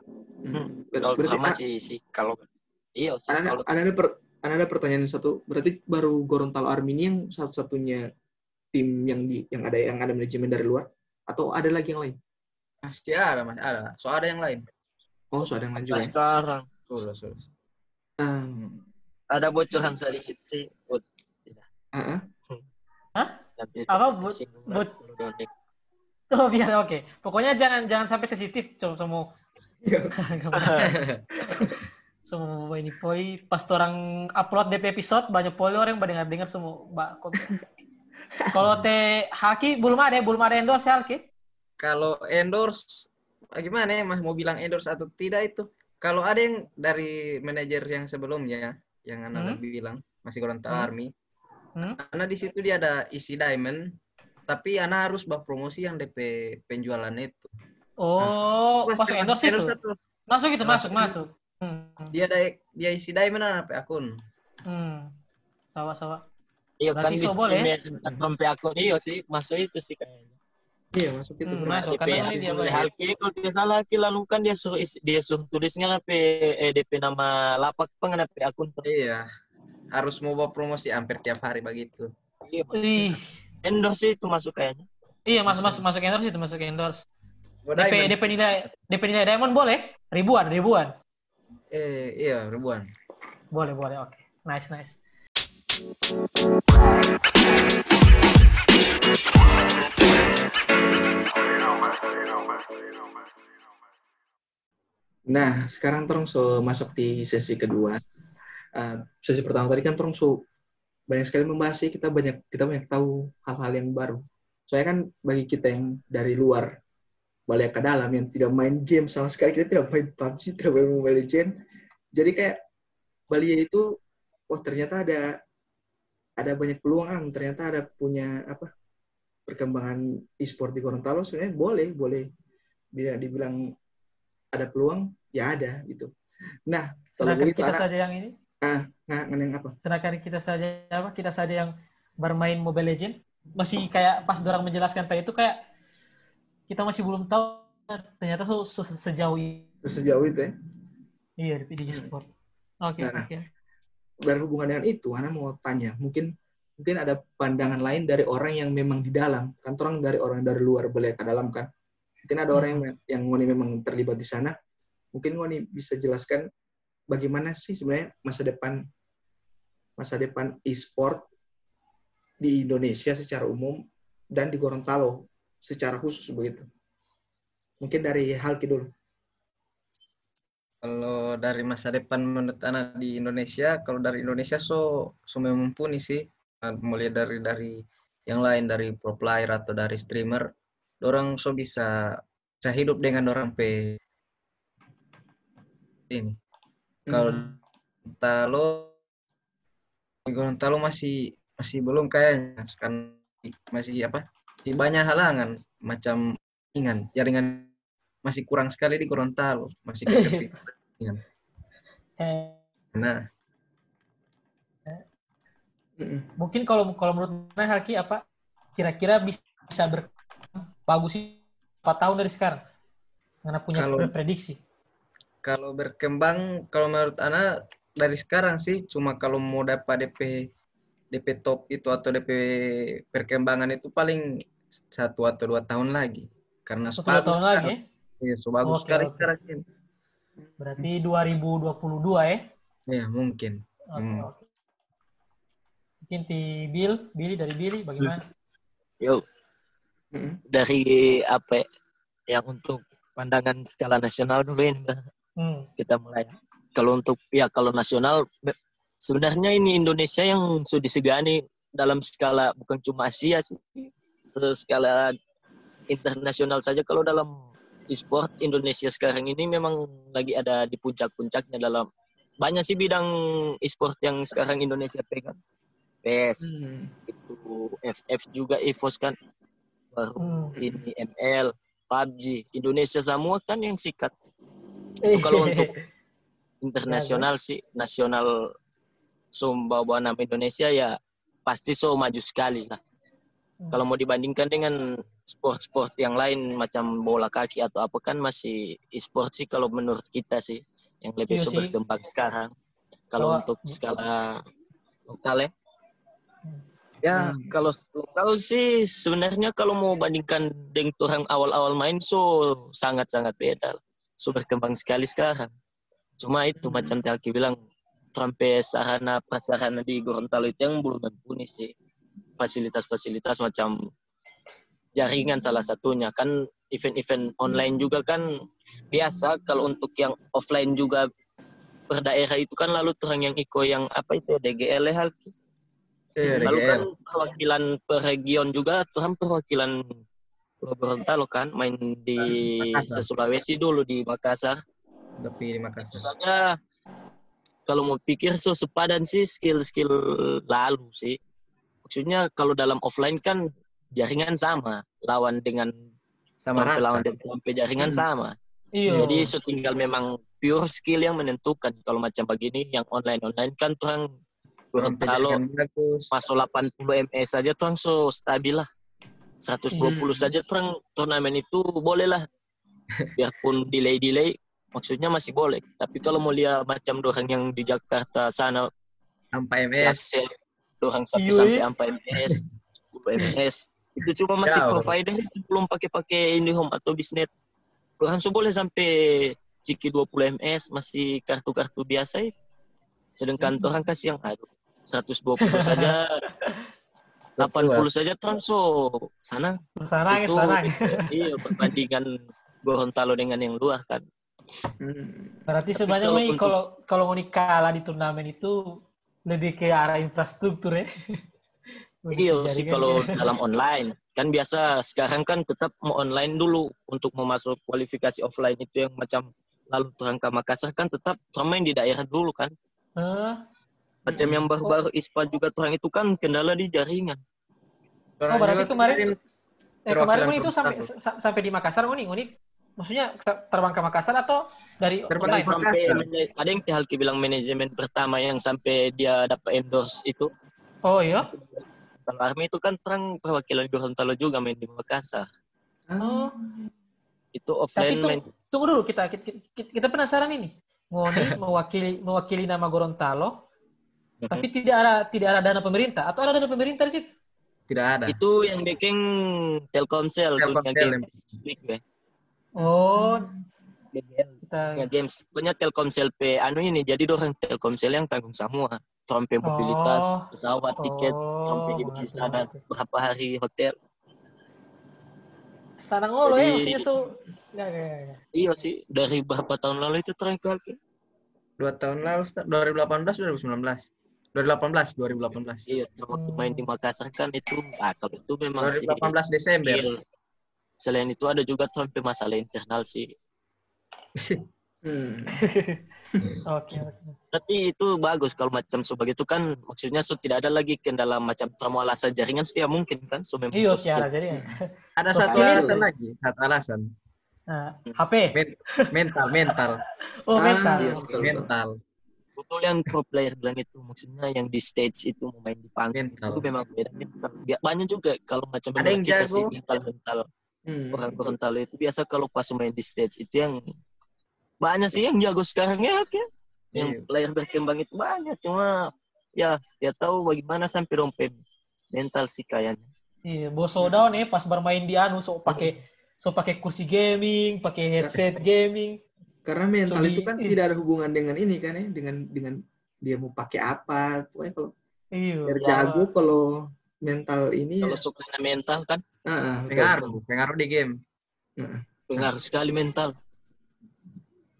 Hmm. Ber- kalau Berarti orang masih sih kalau iya ada kalau ada ada, per, ada pertanyaan satu. Berarti baru Gorontalo Army ini yang satu-satunya tim yang di yang ada yang ada manajemen dari luar atau ada lagi yang lain? Pasti ada, mas. Ada. So ada yang lain. Oh, so ada yang lain juga ya. sekarang Sudah, sudah. Hmm. ada bocoran sedikit sih buat Ah, ah. nanti Apa, bot- singgung bot- lah, kalau donate. Oh biar oke. Pokoknya jangan jangan sampai sensitif semua. Iya. semua ini poi pas orang upload DP episode banyak poli orang yang mendengar dengar semua mbak kok. *laughs* Kalau teh Haki belum ada belum ada endorse ya Haki. Kalau endorse, gimana ya, mas? Mau bilang endorse atau tidak itu? Kalau ada yang dari manajer yang sebelumnya, yang anak Hmm? bilang, masih Gorontalo Hmm? Army, Hmm? karena di situ dia ada isi diamond, tapi anak harus bah promosi yang DP penjualan itu. Oh, Mas, masuk mas, endorse itu. satu. Masuk itu masuk Masuk. masuk. Hmm. Dia ada dia isi diamond apa akun. Hmm. Sawa sawa. iya kan di so boleh. streamer sampai akun iya sih masuk itu sih kayaknya Iya, masuk itu. Hmm, masuk. DP karena ini dia oleh bayar. Halki kalau tidak salah lalu kan dia suruh isi- dia suruh tulisnya apa eh, DP nama lapak pengen apa akun Iya. Harus mau bawa promosi hampir tiap hari begitu. Iya, endorse itu masuk kayaknya Iya, masuk masuk masuk endorse itu masuk endorse. DP Diamonds. DP nilai DP nilai diamond boleh? Ribuan, ribuan. Eh, iya, ribuan. Boleh, boleh. Oke. Nice, nice. Nah, sekarang terus so masuk di sesi kedua. Uh, sesi pertama tadi kan terus so banyak sekali membahas sih kita banyak kita banyak tahu hal-hal yang baru. Soalnya kan bagi kita yang dari luar balik ke dalam yang tidak main game sama sekali kita tidak main PUBG, tidak main Mobile Legends. Jadi kayak Bali itu wah ternyata ada ada banyak peluang ternyata ada punya apa perkembangan e-sport di Gorontalo sebenarnya boleh boleh bila dibilang ada peluang ya ada gitu. Nah, begitu kita saja yang ini, ah, nah, yang apa? sedangkan kita saja apa? Kita saja yang bermain Mobile Legend masih kayak pas orang menjelaskan tadi itu kayak kita masih belum tahu ternyata se- se- sejauh ini. Sejauh itu ya. Iya di PDG Sport. Oke, Nah, oke. berhubungan dengan itu, Ana mau tanya, mungkin mungkin ada pandangan lain dari orang yang memang di dalam, kan orang dari orang dari luar boleh ke dalam kan. Mungkin ada orang yang yang Ngoni memang terlibat di sana. Mungkin Ngoni bisa jelaskan bagaimana sih sebenarnya masa depan masa depan e-sport di Indonesia secara umum dan di Gorontalo secara khusus begitu. Mungkin dari Halki dulu. Kalau dari masa depan menurut anak di Indonesia, kalau dari Indonesia so so mumpuni sih. Eh, Mulai dari dari yang lain dari pro player atau dari streamer, orang so bisa bisa hidup dengan orang pe ini. Kalau Hmm. Di Gorontalo masih masih belum kayaknya kan masih apa? Masih banyak halangan macam jaringan jaringan masih kurang sekali di Gorontalo, masih *laughs* kecil. Eh, Nah, mungkin kalau kalau menurut Mas Haki apa kira-kira bisa bisa ber bagus sih empat tahun dari sekarang karena punya Kalau- pre- prediksi kalau berkembang, kalau menurut Ana dari sekarang sih, cuma kalau mau dapat DP DP top itu atau DP perkembangan itu paling satu atau dua tahun lagi. Karena satu dua tahun lagi ya Iya, so bagus Oke, sekali oke. sekarang ini. berarti 2022 ya Iya, mungkin. Oke, Hmm. oke. mungkin di Bill Billy dari Billy bagaimana Yo, Mm-mm. dari apa ya, yang untuk pandangan skala nasional dulu ini Mbak. Hmm. kita mulai. Kalau untuk ya kalau nasional be- sebenarnya ini Indonesia yang sudah disegani dalam skala bukan cuma Asia sih, se- skala internasional saja kalau dalam e-sport Indonesia sekarang ini memang lagi ada di puncak-puncaknya dalam banyak sih bidang e-sport yang sekarang Indonesia pegang. PES, Hmm. itu FF juga EVOS kan baru Hmm. ini ML, PUBG, Indonesia semua kan yang sikat. Itu kalau untuk internasional sih, nasional so bawa nama Indonesia ya pasti so maju sekali lah. Hmm. Kalau mau dibandingkan dengan sport-sport yang lain macam bola kaki atau apa kan masih e-sport sih kalau menurut kita sih yang lebih Iya so berkembang sekarang. Kalau Kalau- untuk skala lokal ya. Hmm. Ya, Hmm. kalau lokal sih sebenarnya kalau mau bandingkan dengan orang awal-awal main so sangat-sangat beda. So berkembang sekali sekarang. Cuma itu Hmm. macam Tiaki bilang sampai sarana prasarana di Gorontalo itu yang belum mumpuni sih. Fasilitas-fasilitas macam jaringan salah satunya kan event-event online juga kan biasa kalau untuk yang offline juga per daerah itu kan lalu terang yang iko yang apa itu ya, DGL ya Hal? Iya, Lalu kan perwakilan per region juga Tuhan perwakilan Gorontalo kan main di Makassar. Sulawesi dulu di Makassar. Tapi di Itu Makassar. saja kalau mau pikir so sepadan sih skill-skill lalu sih. Maksudnya kalau dalam offline kan jaringan sama lawan dengan Sama sampai lawan rata. dan sampai jaringan Hmm. sama. iya Jadi so tinggal memang pure skill yang menentukan. Kalau macam begini yang online-online kan Gorontalo Jaringan bagus. masuk 80 ms saja tuh so stabil lah 120 Hmm. saja tuh turnamen itu boleh lah biarpun delay delay maksudnya masih boleh tapi kalau mau lihat macam dorang yang di Jakarta sana Sampai MS. Dorang sampai sampai sampai ms 10 ms Itu cuma masih Jauh. provider belum pakai-pakai IndiHome atau Bisnet. Langsung boleh sampai Ciki 20 MS masih kartu-kartu biasa itu. Sedangkan orang kasih yang aduh 120 saja *laughs* 80 saja transfer sana Sana itu sana. *laughs* iya perbandingan Gorontalo dengan yang luar kan Hmm. Berarti Tapi sebenarnya kalau untuk- kalau kalau mau kalah di turnamen itu lebih ke arah infrastruktur ya. *laughs* Iya sih kalau dalam online kan biasa sekarang kan tetap mau online dulu untuk memasuk kualifikasi offline itu yang macam lalu terangka Makassar kan tetap main di daerah dulu kan Hah? Macam yang baru-baru ISPA juga terang itu kan kendala di jaringan Oh berarti kemarin eh, kemarin Ngoni itu sampai sampai di Makassar Ngoni, Ngoni maksudnya terbang ke Makassar atau dari Terbang online? ke sampai ada yang Halki bilang manajemen pertama yang sampai dia dapat endorse itu Oh iya. Kalau Army itu kan terang perwakilan Gorontalo juga main di Makassar Oh. itu Tapi offline itu main tunggu dulu kita kita, kita- kita penasaran ini. Ngoni mewakili mewakili nama Gorontalo, tapi tidak ada tidak ada dana pemerintah atau ada dana pemerintah di situ? Tidak ada. itu yang bikin Telkomsel Telkomsel, games League, ya. Oh, kita Dunia games punya Telkomsel P anu ini jadi orang Telkomsel yang tanggung semua trompe mobilitas Oh. pesawat tiket trompe oh, hidup di sana berapa hari hotel Sana ngolo ya, maksudnya so nggak. iya sih dari berapa tahun lalu itu terakhir kali Dua tahun lalu, Ustaz. 2018, 2019. 2018, 2018. iya waktu main di Makassar kan itu ah kalau itu memang sih 2018 Desember. Iya. Selain itu ada juga sampai masalah internal sih. Hmm. *laughs* Oke, oke. Tapi itu bagus kalau macam sebagai itu kan maksudnya so tidak ada lagi kendala macam trauma alasan jaringan setiap mungkin kan so memang Iya, so Kiara, jadi Ada Terus *laughs* satu alasan lagi, satu alasan. nah, HP. Men- mental, mental, *laughs* Oh, Ah, mental. iya, betul, betul. mental, betul yang pro player bilang itu maksudnya yang di stage itu mau main di panggung mental. itu memang beda mental. Bi- Banyak juga kalau macam Ada yang kita sih mental mental Hmm. orang Gorontalo itu biasa kalau pas main di stage itu yang banyak sih yang jago sekarang ya Ki. yang Iya. player berkembang itu banyak cuma ya dia tahu bagaimana sampai dompet mental sih kayaknya Iya, boso down ya pas bermain di anu so pakai so pakai kursi gaming, pakai headset gaming. Karena mental So, itu kan tidak ada hubungan dengan ini kan ya, dengan dengan dia mau pakai apa. Pokoknya kalau Iya. jago kalau mental ini kalau suka mental kan betul, Pengaruh, betul. pengaruh di game. pengaruh sekali mental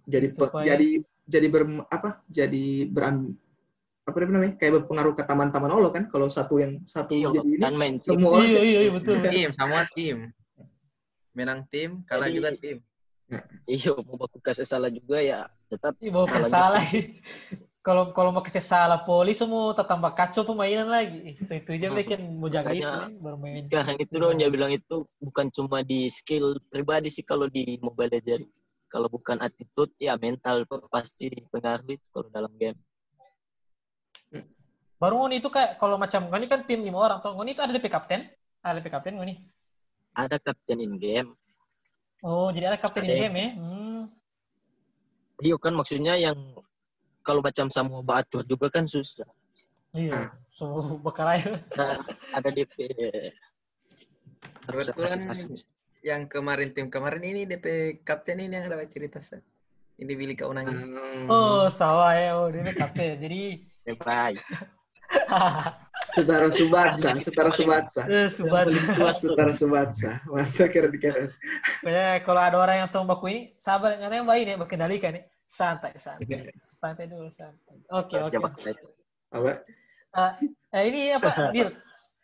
Jadi pe- ya. jadi jadi ber apa? Jadi beram apa namanya? Kayak berpengaruh ke taman-taman Allah kan kalau satu yang satu Iya, jadi ini kan main semua orang Iya, iya, iya, betul. *laughs* Tim, semua tim. Menang tim, kalah Jadi- juga tim. *laughs* iya mau baku kasih salah juga ya tetap Ih, mau salah salah. *laughs* Kalau kalau mau kasih salah poli semua tambah kacau permainan lagi. So, itu aja *laughs* bikin mau jaga itu ya, bermain. sekarang itu dong dia bilang itu bukan cuma di skill pribadi sih kalau di Mobile Legends kalau bukan attitude ya mental pasti pengaruh itu kalau dalam game Baru Ngoni itu kayak kalau macam Ngoni kan tim lima orang, toh Ngoni itu ada DP kapten? Ada DP kapten Ngoni? ada kapten in game Oh, jadi ada kapten Ada in yang- game ya? Hmm. iya kan maksudnya yang kalau macam sama batur juga kan susah Iya. So, bakal aja. Nah, ada DP Kebetulan yang kemarin tim kemarin ini DP kapten ini yang dapat cerita Ustaz. Ini Billy Kaunang. Hmm. Oh, sawah ya. Oh, dia kapten. Jadi, yang *laughs* baik *laughs* Saudara Subatsa, saudara Subatsa. eh, subat. Saudara Subatsa. Mantap keren keren. Pokoknya kalau ada orang yang sama baku ini, sabar, karena yang baik ya, berkendalikan ya. Santai, santai. Santai dulu, santai. Oke, oke. Apa? Eh, ini apa, Bill?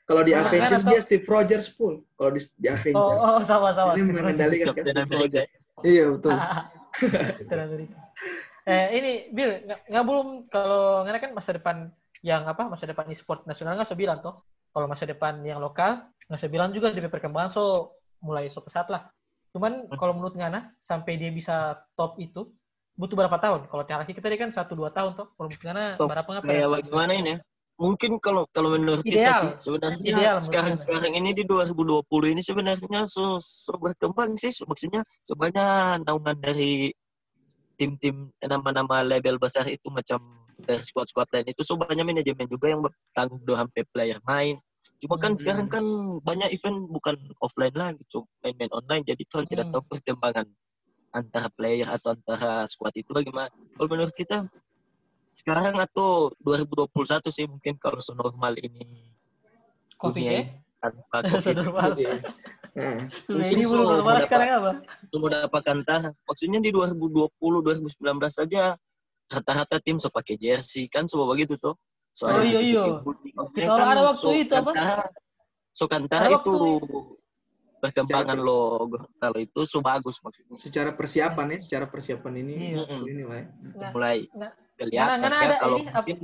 Kalau di Avengers atau- dia Steve Rogers full. Kalau di, di Avengers. Oh, oh, sama, sama. ini mengendalikan kan Captain Steve. Rogers. Iya betul. *laughs* Captain America. Eh, ini, Bill, nggak nggak belum, kalau nggak kan masa depan yang apa, masa depan e-sport nasional nggak sebilang toh. Kalau masa depan yang lokal, nggak sebilang juga di perkembangan so mulai so pesat lah. Cuman kalau menurut Ngana, sampai dia bisa top itu, butuh berapa tahun? Kalau Tiaraki kita tadi kan satu dua tahun toh. Kalau menurut Ngana, Top. berapa nggak? kayak bagaimana ini ya? Mungkin kalau kalau menurut Ideal. kita sih sebenarnya Ideal sekarang sekarang ini di 2020 ini sebenarnya so, so berkembang sih maksudnya sebenarnya naungan dari tim-tim nama-nama label besar itu macam dari squad-squad lain itu so banyak manajemen juga yang bertanggung jawab sampai player main Cuma kan Hmm. sekarang kan banyak event bukan offline lagi, cuma main-main online. Jadi tidak Hmm. tahu perkembangan antara player atau antara squad itu bagaimana. Kalau menurut kita sekarang atau 2021 sih mungkin kalau senormal ini Covid ya? ini tanpa *laughs* COVID. Nah, Sudah Mungkin ini belum so, normal sekarang apa? mau dapat antara. Maksudnya di 2020 2019 saja rata-rata tim so pakai jersey kan semua begitu tuh. Oh, iya, iya. Kita ada waktu itu, apa? So kantara Ada itu waktu perkembangan lo kalau itu so bagus maksudnya. secara persiapan ya, secara persiapan ini Iya. ini lah ya. Nah, mulai nggak- kelihatan nggak ya ada kalau ini, apa- mungkin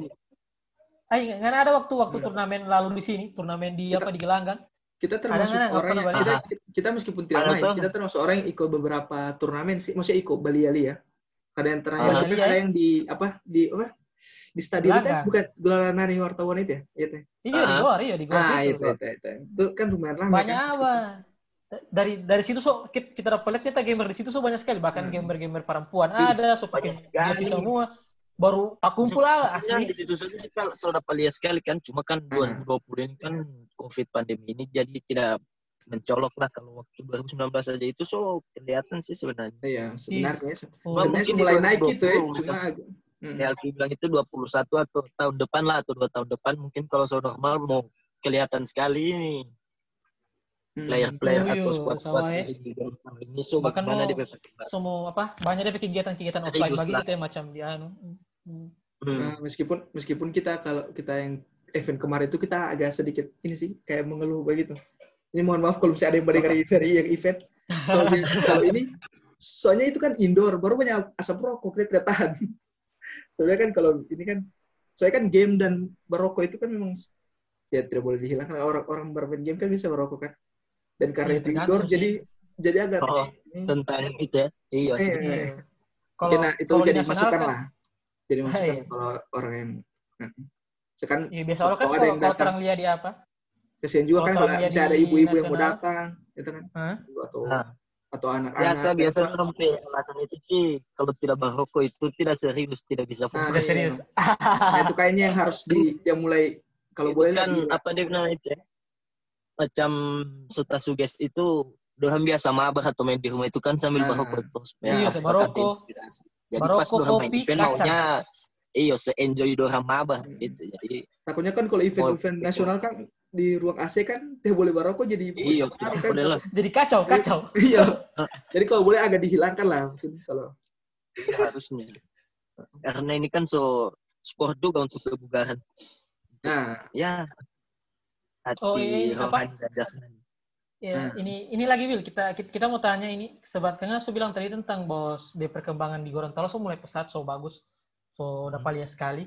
Ay, nggak ada waktu waktu turnamen lalu di sini, turnamen di Kita- apa di Gelanggang. Kita termasuk nggak orang yang kita, balik. kita meskipun tidak Ada main, kita termasuk orang yang ikut beberapa turnamen sih. Maksudnya ikut Bali Ali ya. Kadang yang terakhir Ah. kita Bali ada ya. yang di apa di apa di stadion itu bukan gelaran hari wartawan itu ya? Iya teh. Iya di Ah. luar, iya di luar Ah, itu, itu, itu. Itu kan lumayan ramai Banyak kan. apa? Dari dari situ so kita, kita dapat lihat ternyata gamer di situ so banyak sekali, bahkan Hmm. gamer-gamer perempuan Ih, ada, so pakai jersey semua. Baru tak kumpul lah Maksudnya di asli. situ saja sih kalau sudah lihat sekali kan cuma kan Ah. 2020 ini kan covid pandemi ini jadi tidak mencolok lah kalau waktu 2019 saja itu so kelihatan sih sebenarnya. Iya, sebenarnya. Oh, Sebenarnya mungkin di mulai naik 2020 gitu ya, cuma Hmm. Ya Alki bilang itu 21 atau tahun depan lah atau dua tahun depan mungkin kalau so normal mau kelihatan sekali ini Hmm. player-player iya, atau squad-squad sama ya. di ini so Bahkan dia berkembang. semua apa? Banyak dari kegiatan-kegiatan offline bagi lah. kita ya macam di anu. Hmm. Hmm. Nah, meskipun meskipun kita kalau kita yang event kemarin itu kita agak sedikit ini sih kayak mengeluh begitu. Ini mohon maaf kalau misalnya ada yang mendengar dari yang event. Kalau, ini soalnya itu kan indoor, baru banyak asap rokok kita tidak tahan. Soalnya kan kalau ini kan soalnya kan game dan berokok itu kan memang ya tidak boleh dihilangkan orang-orang bermain game kan bisa merokok kan. Dan karena Iya, itu indoor sih. jadi jadi agak Oh, ini. Tentang itu ya. Iya, Iya. sebenarnya. Iya. Kalau nah, itu kalau di jadi masukan kan- lah. Jadi masukan Iya. kalau orang yang nah, sekarang Iya biasa orang kan Kalau kalau orang lihat di apa? Kesian juga Kalau kan kalau misalnya ada ibu-ibu yang mau datang gitu kan Hah? atau Nah. atau anak-anak Biasa ya, biasa Pak. orang alasan itu sih kalau tidak merokok itu tidak serius, tidak bisa Nah, fokus. iya. serius. Nah, itu kayaknya yang harus di yang mulai kalau Itu boleh kan lagi apa dia bilang itu ya? Macam suta suges itu dorang biasa mabar atau main di rumah itu kan sambil Ah. merokok terus. Iya, apa- sama ada rokok. inspirasi. Jadi Maroko, pas dorang main event maunya iyo se-enjoy dorang mabar Hmm. gitu. Jadi takutnya kan kalau event-event nasional kan di ruang AC kan dia boleh barokok jadi iyo kan. boleh lah. Jadi kacau, kacau. *laughs* iya jadi kalau boleh agak dihilangkan lah mungkin kalau Iya, harusnya. Karena ini kan so sport juga untuk kebugaran. nah Ya. Hati, Oh, ini apa? dan jasmani. Ya, Hmm. ini ini lagi Will, kita kita, mau tanya ini sebabnya saya bilang tadi tentang bos di perkembangan di Gorontalo so mulai pesat so bagus. So dapat lihat sekali.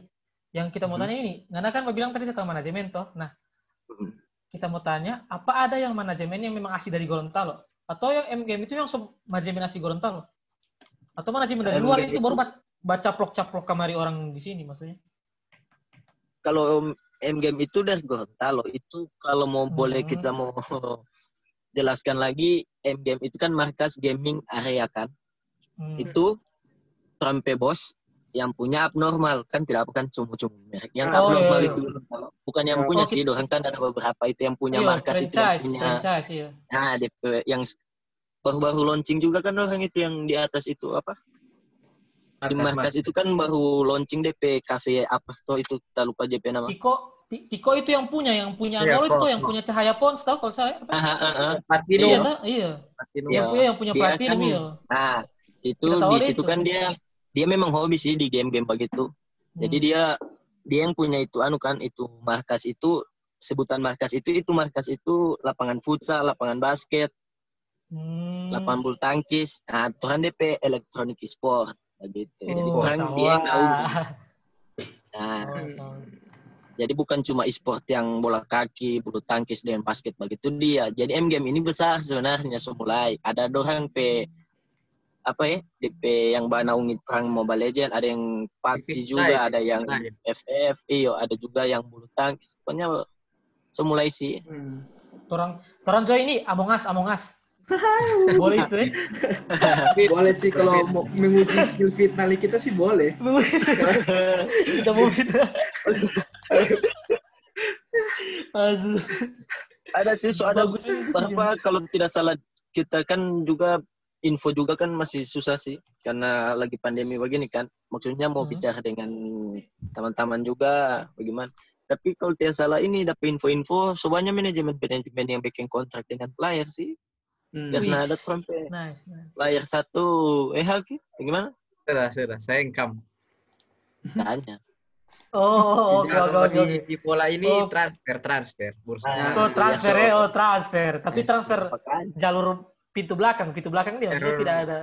Yang kita mau Hmm. tanya ini, karena kan bilang tadi tentang manajemen toh. Nah, Hmm. Kita mau tanya, apa ada yang manajemen yang memang asli dari Gorontalo? Atau yang MGM itu yang manajemen asli Gorontalo? Atau manajemen dari luar MGM itu baru itu- bat- baca plok-caplok kamari orang di sini maksudnya? kalau M game itu dari Gorontalo itu kalau mau boleh Hmm. kita mau *laughs* jelaskan lagi M game itu kan markas gaming area kan Hmm. itu Trampe Bos yang punya abnormal kan tidak apa kan cuma-cuma merek yang Oh, abnormal iya, iya. itu bukan yang Oh, punya sih orang kan ada beberapa itu yang punya Iya, markas itu yang franchise, punya franchise, iya. nah DP yang baru-baru launching juga kan orang itu yang di atas itu apa di markas itu kan baru launching DP cafe apa tuh itu kita lupa JP nama Tiko, Ti- Tiko itu yang punya, yang punya Iya, Android itu yang punya cahaya pons, tahu kalau saya? Apa? ah, ah, ah, ah. Platinum. Iya, iya. Platinum. Yang punya yang punya Dia platinum kan- iya. Nah, itu di situ itu. kan dia dia memang hobi sih di game-game begitu. Jadi Hmm. dia dia yang punya itu anu kan itu markas itu sebutan markas itu itu markas itu lapangan futsal, lapangan basket, Hmm. lapangan bulu tangkis. Nah, Tuhan DP elektronik sport begitu. Jadi Oh, orang sawah. dia tahu. *laughs* Nah, Oh, jadi bukan cuma e-sport yang bola kaki, bulu tangkis dan basket begitu dia. Jadi M game ini besar sebenarnya semulai. Ada orang P apa ya DP yang banaungin perang Mobile Legend, ada yang PUBG Divis juga, ada yang. FF, iyo, ada juga yang bulu tangkis. Pokoknya semulai sih. Hmm. Torang, torang join ini Among Us, Among Us. *laughs* Boleh itu ya? boleh sih kalau mau menguji skill fitnali kita sih boleh *laughs* kita mau itu. *laughs* Asu. Ada sih so ada Bagus juga. berapa kalau tidak salah kita kan juga info juga kan masih susah sih karena lagi pandemi begini kan. Maksudnya mau Hmm. bicara dengan teman-teman juga bagaimana. Tapi kalau tidak salah ini dapat info-info soalnya manajemen manajemen yang bikin kontrak dengan player sih. Hmm. Karena ada sampai Nice, nice. player satu eh Halki bagaimana? Sudah, sudah. Saya income. Tanya. *laughs* Oh, oke, Jadi, oke, kalau oke. di, oke. di bola ini Oh. transfer, transfer. Bursa. Ah, Oh, transfer ya, so- oh transfer. Tapi Yes. transfer jalur pintu belakang, pintu belakang dia maksudnya tidak ada.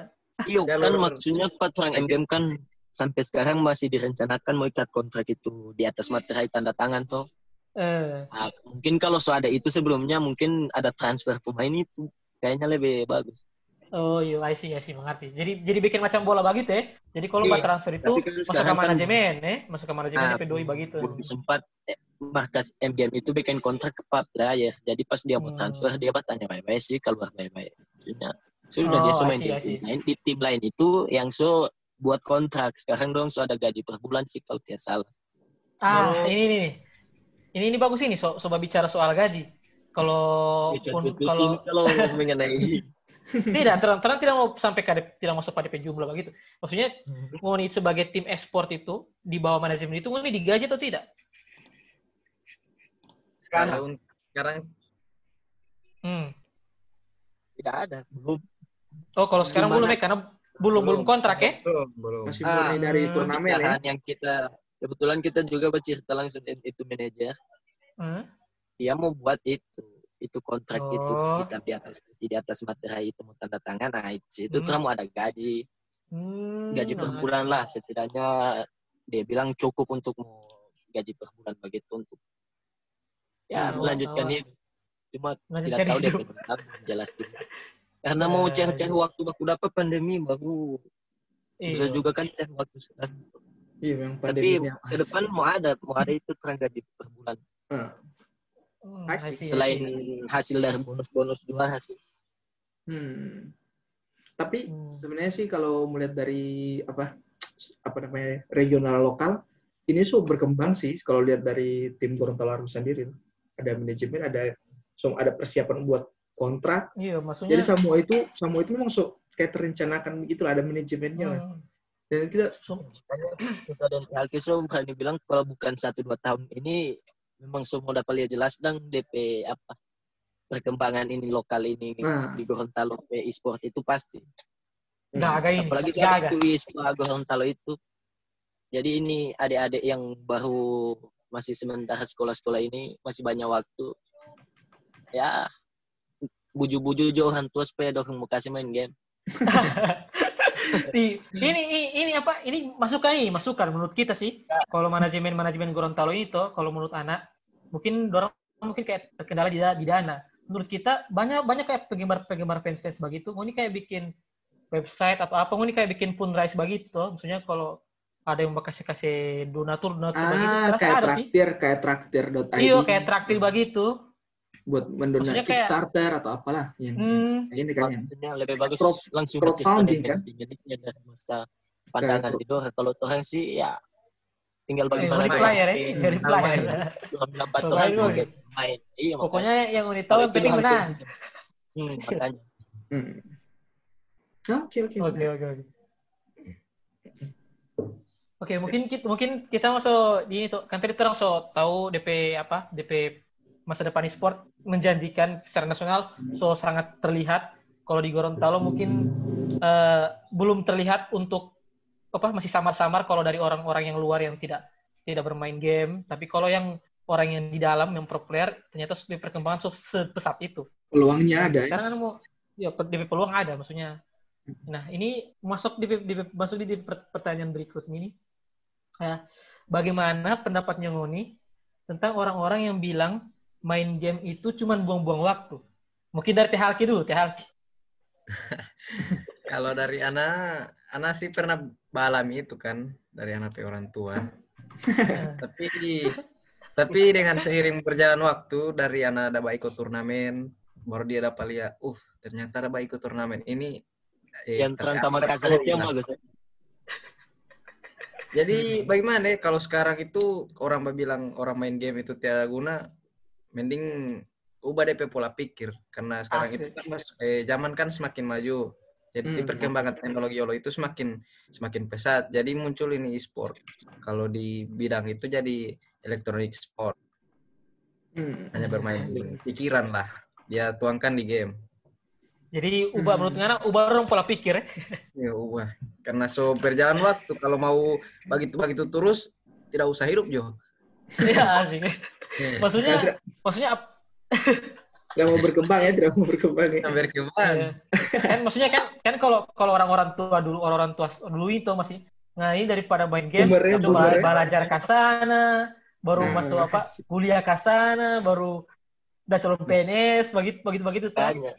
Iya kan maksudnya Pak orang MGM kan sampai sekarang masih direncanakan mau ikat kontrak itu di atas materai tanda tangan toh. Eh, Nah, mungkin kalau so ada itu sebelumnya mungkin ada transfer pemain itu kayaknya lebih bagus. oh iya, I see, I see, mengerti. Jadi jadi bikin macam bola begitu ya. Jadi kalau Iya, buat transfer itu kan masuk ke kan- manajemen, eh, masuk ke manajemen Nah, DP doi begitu. Belum sempat eh, markas MGM itu bikin kontrak ke player. Jadi pas dia mau Hmm. transfer dia bertanya bye-bye sih keluar bye-bye. Sudah Oh, dia so main di tim lain di tim lain itu yang so buat kontrak. Sekarang dong so ada gaji per bulan sih kalau tidak salah. Ah, Kalau- ini nih. Ini ini bagus ini, so, coba bicara soal gaji. Kalau kalau kalau *laughs* mengenai tidak terang terang tidak mau sampai ke tidak masuk pada jumlah begitu. Maksudnya Ngoni sebagai tim esport itu di bawah manajemen itu Ngoni digaji atau tidak? sekarang sekarang Hmm. Tidak ada. Belum Oh, kalau sekarang Gimana? belum ya karena belum belum kontrak ya? Belum, belum. Masih Ah, murni dari hmm, turnamen ya. yang kita kebetulan kita juga bercerita langsung dengan itu manajer Hmm. dia mau buat itu itu kontrak itu Oh. kita di atas di atas materai itu mau tanda tangan nah itu situ Hmm. mau ada gaji Hmm, gaji per nah. bulan lah setidaknya dia bilang cukup untuk gaji per bulan begitu untuk ya Hmm, melanjutkan oh. Cuma Melanjutkan tidak tahu deh hidup. kenapa, jelas karena mau Eh, cari-cari waktu baku dapat pandemi baru. Susah Iya. juga kan cari waktu sekarang. Iya, yang tapi pandemi ke depan mau ada mau ada itu terang gaji per bulan. Hmm, see, I selain hasil dari bonus-bonus juara sih Hmm. Tapi Hmm. sebenarnya sih kalau melihat dari apa apa namanya regional lokal ini so berkembang sih kalau lihat dari tim Gorontalo Arus sendiri. Ada manajemen ada so ada persiapan buat kontrak. Iya, maksudnya jadi semua itu semua itu memang so kayak terencanakan begitu lah ada manajemennya lah. Hmm, dan kita so- kita dan Alkiso berani bilang kalau bukan satu dua tahun ini memang semua dapat lihat jelas dan DP apa perkembangan ini lokal ini Nah. di Gorontalo e-sport itu pasti. Gak agak ini, apalagi soal agak. itu e-sport Gorontalo itu. Jadi ini adik-adik yang baru masih sementara sekolah-sekolah ini masih banyak waktu ya buju-buju jo orang tua supaya mau kasih main game ini, ini ini apa? Ini masukan ini, masukan menurut kita sih. Kalau manajemen manajemen Gorontalo ini tuh, kalau menurut anak, mungkin dorong mungkin kayak terkendala di, di dana. Menurut kita banyak banyak kayak penggemar penggemar fans fans begitu. Ini kayak bikin website atau apa? Ini kayak bikin fundraise begitu tuh. Maksudnya kalau ada yang mau kasih kasih donatur donatur begitu, ah terasa kayak ada sih. traktir kayak traktir.id Iya, kayak traktir begitu. Buat kayak- Kickstarter atau apalah yang Hmm, yang ini kan yang lebih bagus Crowd- langsung crowdfunding, kan? kan dari masa pandangan Doha kalau Tuhan sih ya tinggal bagaimana dari player ya, main, dari player. Oh, Tuhan main iya Pokoknya yang unik tahu yang penting itu menang. hmm, makanya hmm. Oke oke Oke oke oke. Oke mungkin kita mungkin kita masuk di ini tuh kan tadi terang so tahu DP apa DP masa depan e-sport menjanjikan secara nasional so sangat terlihat kalau di Gorontalo mungkin eh, belum terlihat untuk apa masih samar-samar kalau dari orang-orang yang luar yang tidak tidak bermain game tapi kalau yang orang yang di dalam yang pro player ternyata di perkembangan so sepesat itu peluangnya ada ya. sekarang kan mau ya DP peluang ada maksudnya. Nah, ini masuk di, di masuk di, di per- pertanyaan berikutnya ini. Ya, bagaimana pendapatnya Ngoni tentang orang-orang yang bilang main game itu cuma buang-buang waktu? Mungkin dari Teh Halki dulu, Teh Halki. *laughs* Kalau dari Ana, Ana sih pernah balami itu kan dari anak orang tua. *laughs* tapi tapi dengan seiring berjalan waktu dari Ana ada ikut turnamen, baru dia dapat lihat, uh ternyata ada ikut turnamen ini. eh, yang terang perlu, itu yang bagus ya. Jadi bagaimana ya kalau sekarang itu orang bilang orang main game itu tiada guna, mending ubah DP pola pikir karena sekarang itu Asik. kan mas- eh, zaman kan semakin maju. Jadi Hmm. perkembangan teknologi YOLO itu semakin semakin pesat. Jadi muncul ini e-sport. Kalau di bidang itu jadi electronic sport. Hmm. Hanya bermain pikiran lah. Dia tuangkan di game. Jadi ubah Hmm. menurut Ngana ubah orang pola pikir *laughs* ya. Ya ubah. Karena so berjalan waktu kalau mau begitu begitu terus tidak usah hidup Jo. Iya asik. Iya. Maksudnya Tidak, maksudnya ap- *laughs* tidak mau berkembang ya, tidak mau berkembang ya. Sampai berkembang. Iya. kan maksudnya kan kan kalau kalau orang-orang tua dulu orang-orang tua dulu itu masih nah ini daripada main game Boomer ya, coba belajar ke sana baru Nah, masuk apa kuliah ke sana baru udah calon PNS begitu begitu begitu tuh Tanya.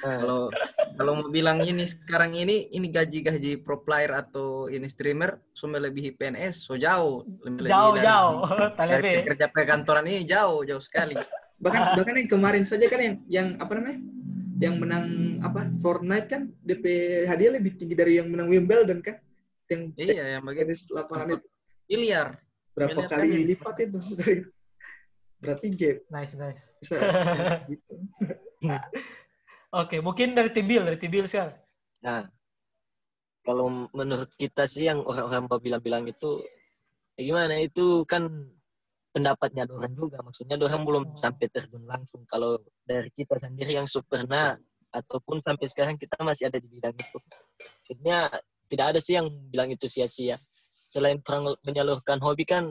Kalau kalau mau bilang ini sekarang ini ini gaji-gaji pro player atau ini streamer so melebihi PNS so jauh lebih jauh dari- *laughs* jauh dari talebe kerja perkantoran ini jauh jauh sekali *laughs* Bahkan bahkan yang kemarin saja kan yang yang apa namanya? Yang menang apa? Fortnite kan DP hadiah lebih tinggi dari yang menang Wimbledon kan? Yang iya yang tenis lapangan itu miliar berapa miliar kali kali. lipat itu? *laughs* Berarti game nice nice bisa, *laughs* bisa gitu. oke mungkin dari tim Bill dari tim Bill sekarang Nah, kalau menurut kita sih yang orang-orang bilang-bilang itu, ya gimana itu kan pendapatnya dorang juga. Maksudnya dorang belum sampai terjun langsung. Kalau dari kita sendiri yang pernah ataupun sampai sekarang kita masih ada di bidang itu. Maksudnya tidak ada sih yang bilang itu sia-sia. Selain orang menyalurkan hobi kan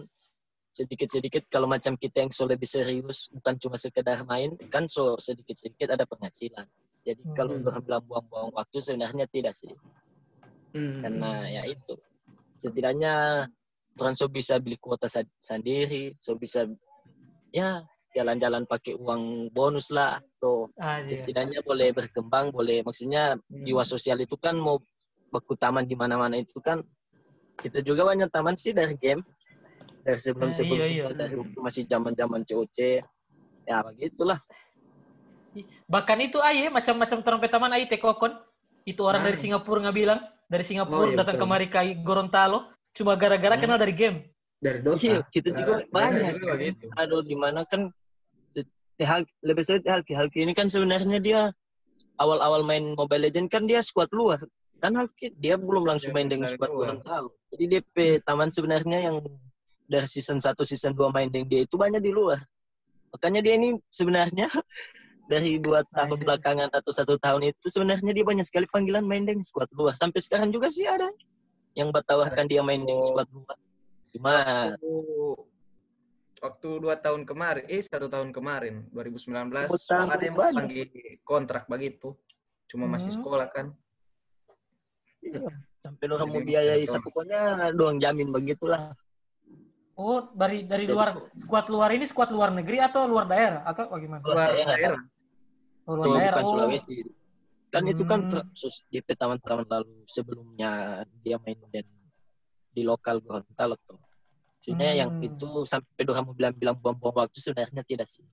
sedikit-sedikit kalau macam kita yang so lebih serius bukan cuma sekedar main kan so sedikit-sedikit ada penghasilan. Jadi kalau Hmm. orang bilang buang-buang waktu sebenarnya tidak sih Hmm. karena ya itu setidaknya orang so bisa beli kuota sendiri so bisa ya jalan-jalan pakai uang bonus lah atau aja setidaknya boleh berkembang boleh maksudnya Hmm. jiwa sosial itu kan mau baku taman di mana-mana itu kan kita juga banyak taman sih dari game dari sebelum Eh, sebelum iya, iya. dari waktu masih zaman-zaman COC ya begitulah bahkan itu aye macam-macam trompet taman aye tekokon itu orang Ah. dari Singapura nggak bilang dari Singapura Oh, iya, datang betul. kemari ke Gorontalo cuma gara-gara Hmm. kenal dari game dari Dota. Iya, kita juga Nah, banyak. juga begitu. Aduh, di mana kan lebih sulit Halki. Halki ini kan sebenarnya dia awal-awal main Mobile Legend kan dia squad luar. Kan Halki dia belum langsung Dia main dengan squad. Gorontalo. Jadi DP taman sebenarnya yang dari season 1 season 2 main dia itu banyak di luar. Makanya dia ini sebenarnya *laughs* dari dua tahun see. belakangan atau satu tahun itu sebenarnya dia banyak sekali panggilan main squad luar. Sampai sekarang juga sih ada yang bertawarkan dia main squad luar. Cuma waktu, dua tahun kemarin eh satu tahun kemarin 2019 Dua tahun ada yang panggil kontrak begitu cuma masih Hmm. sekolah kan Iya, sampai orang mau biayai pokoknya doang jamin begitulah. Oh dari dari Jadi- luar skuad luar ini skuad luar negeri atau luar daerah atau bagaimana luar daerah. daerah oh, luar Tuh, daerah bukan oh Sulawesi. Kan itu kan Hmm. ter- sus- di taman-taman lalu sebelumnya dia main dan di lokal Gorontalo tuh. Yang Hmm. itu sampai orang mau bilang-bilang buang-buang waktu sebenarnya tidak sih.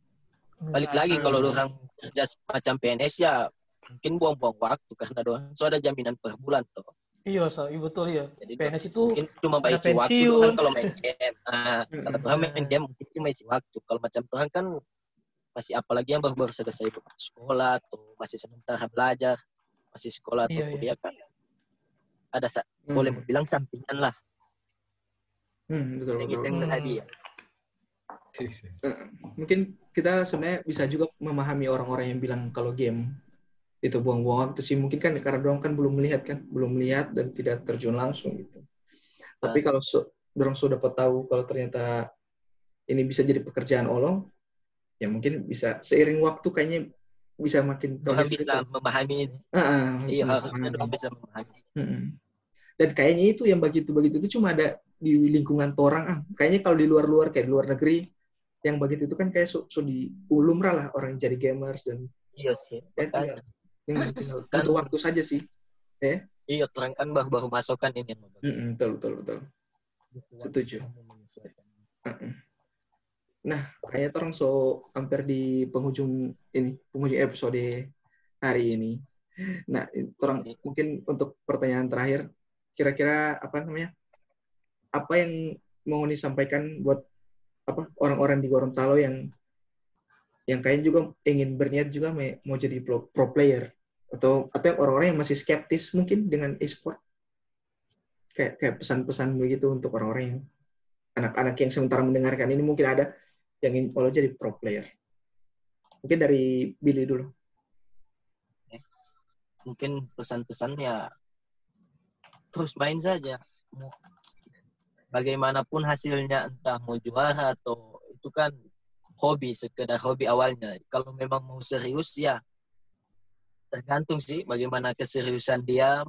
Balik Nah, lagi Hmm. kalau orang kerja macam PNS ya mungkin buang-buang waktu karena doang so ada jaminan per bulan tuh. Iya so iya betul iya Jadi PNS itu mungkin cuma ada isi waktu doang kalau main game. *laughs* Nah, Hmm. kalau Tuhan main game mungkin cuma isi waktu. Kalau macam Tuhan kan masih apalagi yang baru-baru selesai sekolah atau masih sementara belajar, masih sekolah atau Iya, iya. kuliah kan ada sa- Hmm. boleh bilang sampingan lah, Hmm, betul, iseng-iseng Hmm. hadiah. Mungkin kita sebenarnya bisa juga memahami orang-orang yang bilang kalau game itu buang-buang waktu sih. Mungkin kan karena dorong kan belum melihat kan, belum melihat dan tidak terjun langsung gitu. Tapi kalau so, dorong sudah dapat tahu kalau ternyata ini bisa jadi pekerjaan olong, ya mungkin bisa seiring waktu kayaknya bisa makin bisa memahami ini. Ah, ah, Iya, bisa harusnya memahami. Tuhan bisa memahami. Dan kayaknya itu yang begitu-begitu itu cuma ada di lingkungan orang. Ah, kayaknya kalau di luar-luar kayak di luar negeri yang begitu itu kan kayak so, so di lumrah lah orang jadi gamers dan Iya sih. ya, Makanya. tinggal, tinggal, tinggal Kan- butuh waktu saja sih. Iya, terang kan baru-baru masuk kan ini. Mm-mm, betul betul betul. Setuju. Nah, kayaknya orang so hampir di penghujung ini, penghujung episode hari ini. Nah, orang mungkin untuk pertanyaan terakhir, kira-kira apa namanya? Apa yang mau disampaikan buat apa orang-orang di Gorontalo yang yang kayaknya juga ingin berniat juga mau jadi pro, pro player. Atau atau yang orang-orang yang masih skeptis mungkin dengan e-sport. Kayak kayak pesan-pesan begitu untuk orang-orang yang anak-anak yang sementara mendengarkan ini mungkin ada yang ingin kalau jadi pro player. Mungkin dari Billy dulu. Mungkin pesan-pesan ya terus main saja. Bagaimanapun hasilnya entah mau juara atau itu kan hobi sekedar hobi awalnya. Kalau memang mau serius ya tergantung sih bagaimana keseriusan dia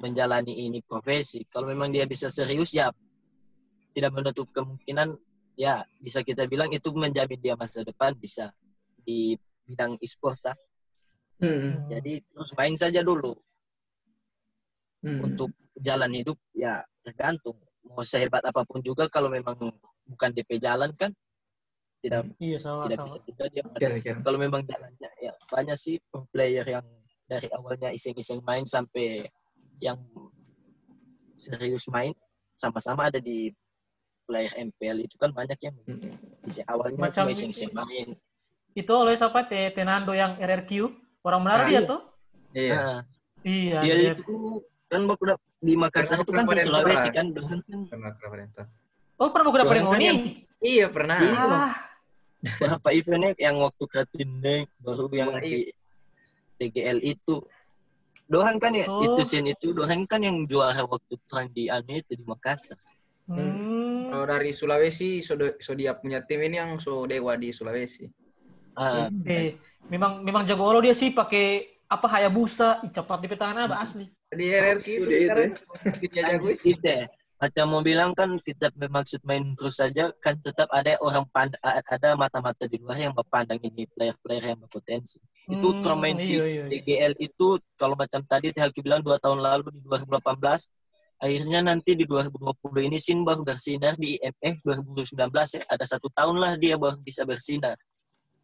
menjalani ini profesi. Kalau memang dia bisa serius ya tidak menutup kemungkinan ya bisa kita bilang itu menjamin dia masa depan bisa di bidang e-sport lah. Hmm, jadi terus main saja dulu. Hmm. untuk jalan hidup ya tergantung. Mau sehebat apa pun juga kalau memang bukan DP jalan kan tidak Iya, sama tidak sama. bisa juga dia Kira-kira. meneruskan. kalau memang jalannya ya banyak sih pro player yang dari awalnya iseng-iseng main sampai yang serius main sama-sama ada di player MPL itu kan banyak yang Hmm. awalnya Macam cuma iseng-iseng main Itu oleh siapa? Te Tenando yang RRQ. Orang Manado Ah, dia iya. tuh. Iya. Nah, Iya. dia dia- itu kan baku da- di Makassar Pernah itu kan pernah se Sulawesi pernah. kan Dohan kan Pernah pernah pernah. Oh, pernah kan ini. yang- Iya pernah. Iya. Ah, berapa eventnya yang waktu Kratindek baru yang Wah, di DGL itu Dohan kan ya Oh. itu scene itu Dohan kan yang juara waktu tren di anu itu di Makassar hmm. Kalau dari Sulawesi, so, so dia punya tim ini yang so dewa di Sulawesi. ah Eh, memang memang jago olo dia sih pakai apa Hayabusa, cepat di petana apa asli. Di RRQ itu itu sekarang dia jago. kita ya. Macam mau bilang kan kita bermaksud main terus saja kan tetap ada orang pand ada mata-mata di luar yang berpandang ini player-player yang berpotensi itu Hmm, turnamen di iya, iya, iya. DGL itu kalau macam tadi Halki bilang dua tahun lalu di 2018 akhirnya nanti di 2020 ini Sin baru bersinar di eh 2019 ya ada satu tahun lah dia baru bisa bersinar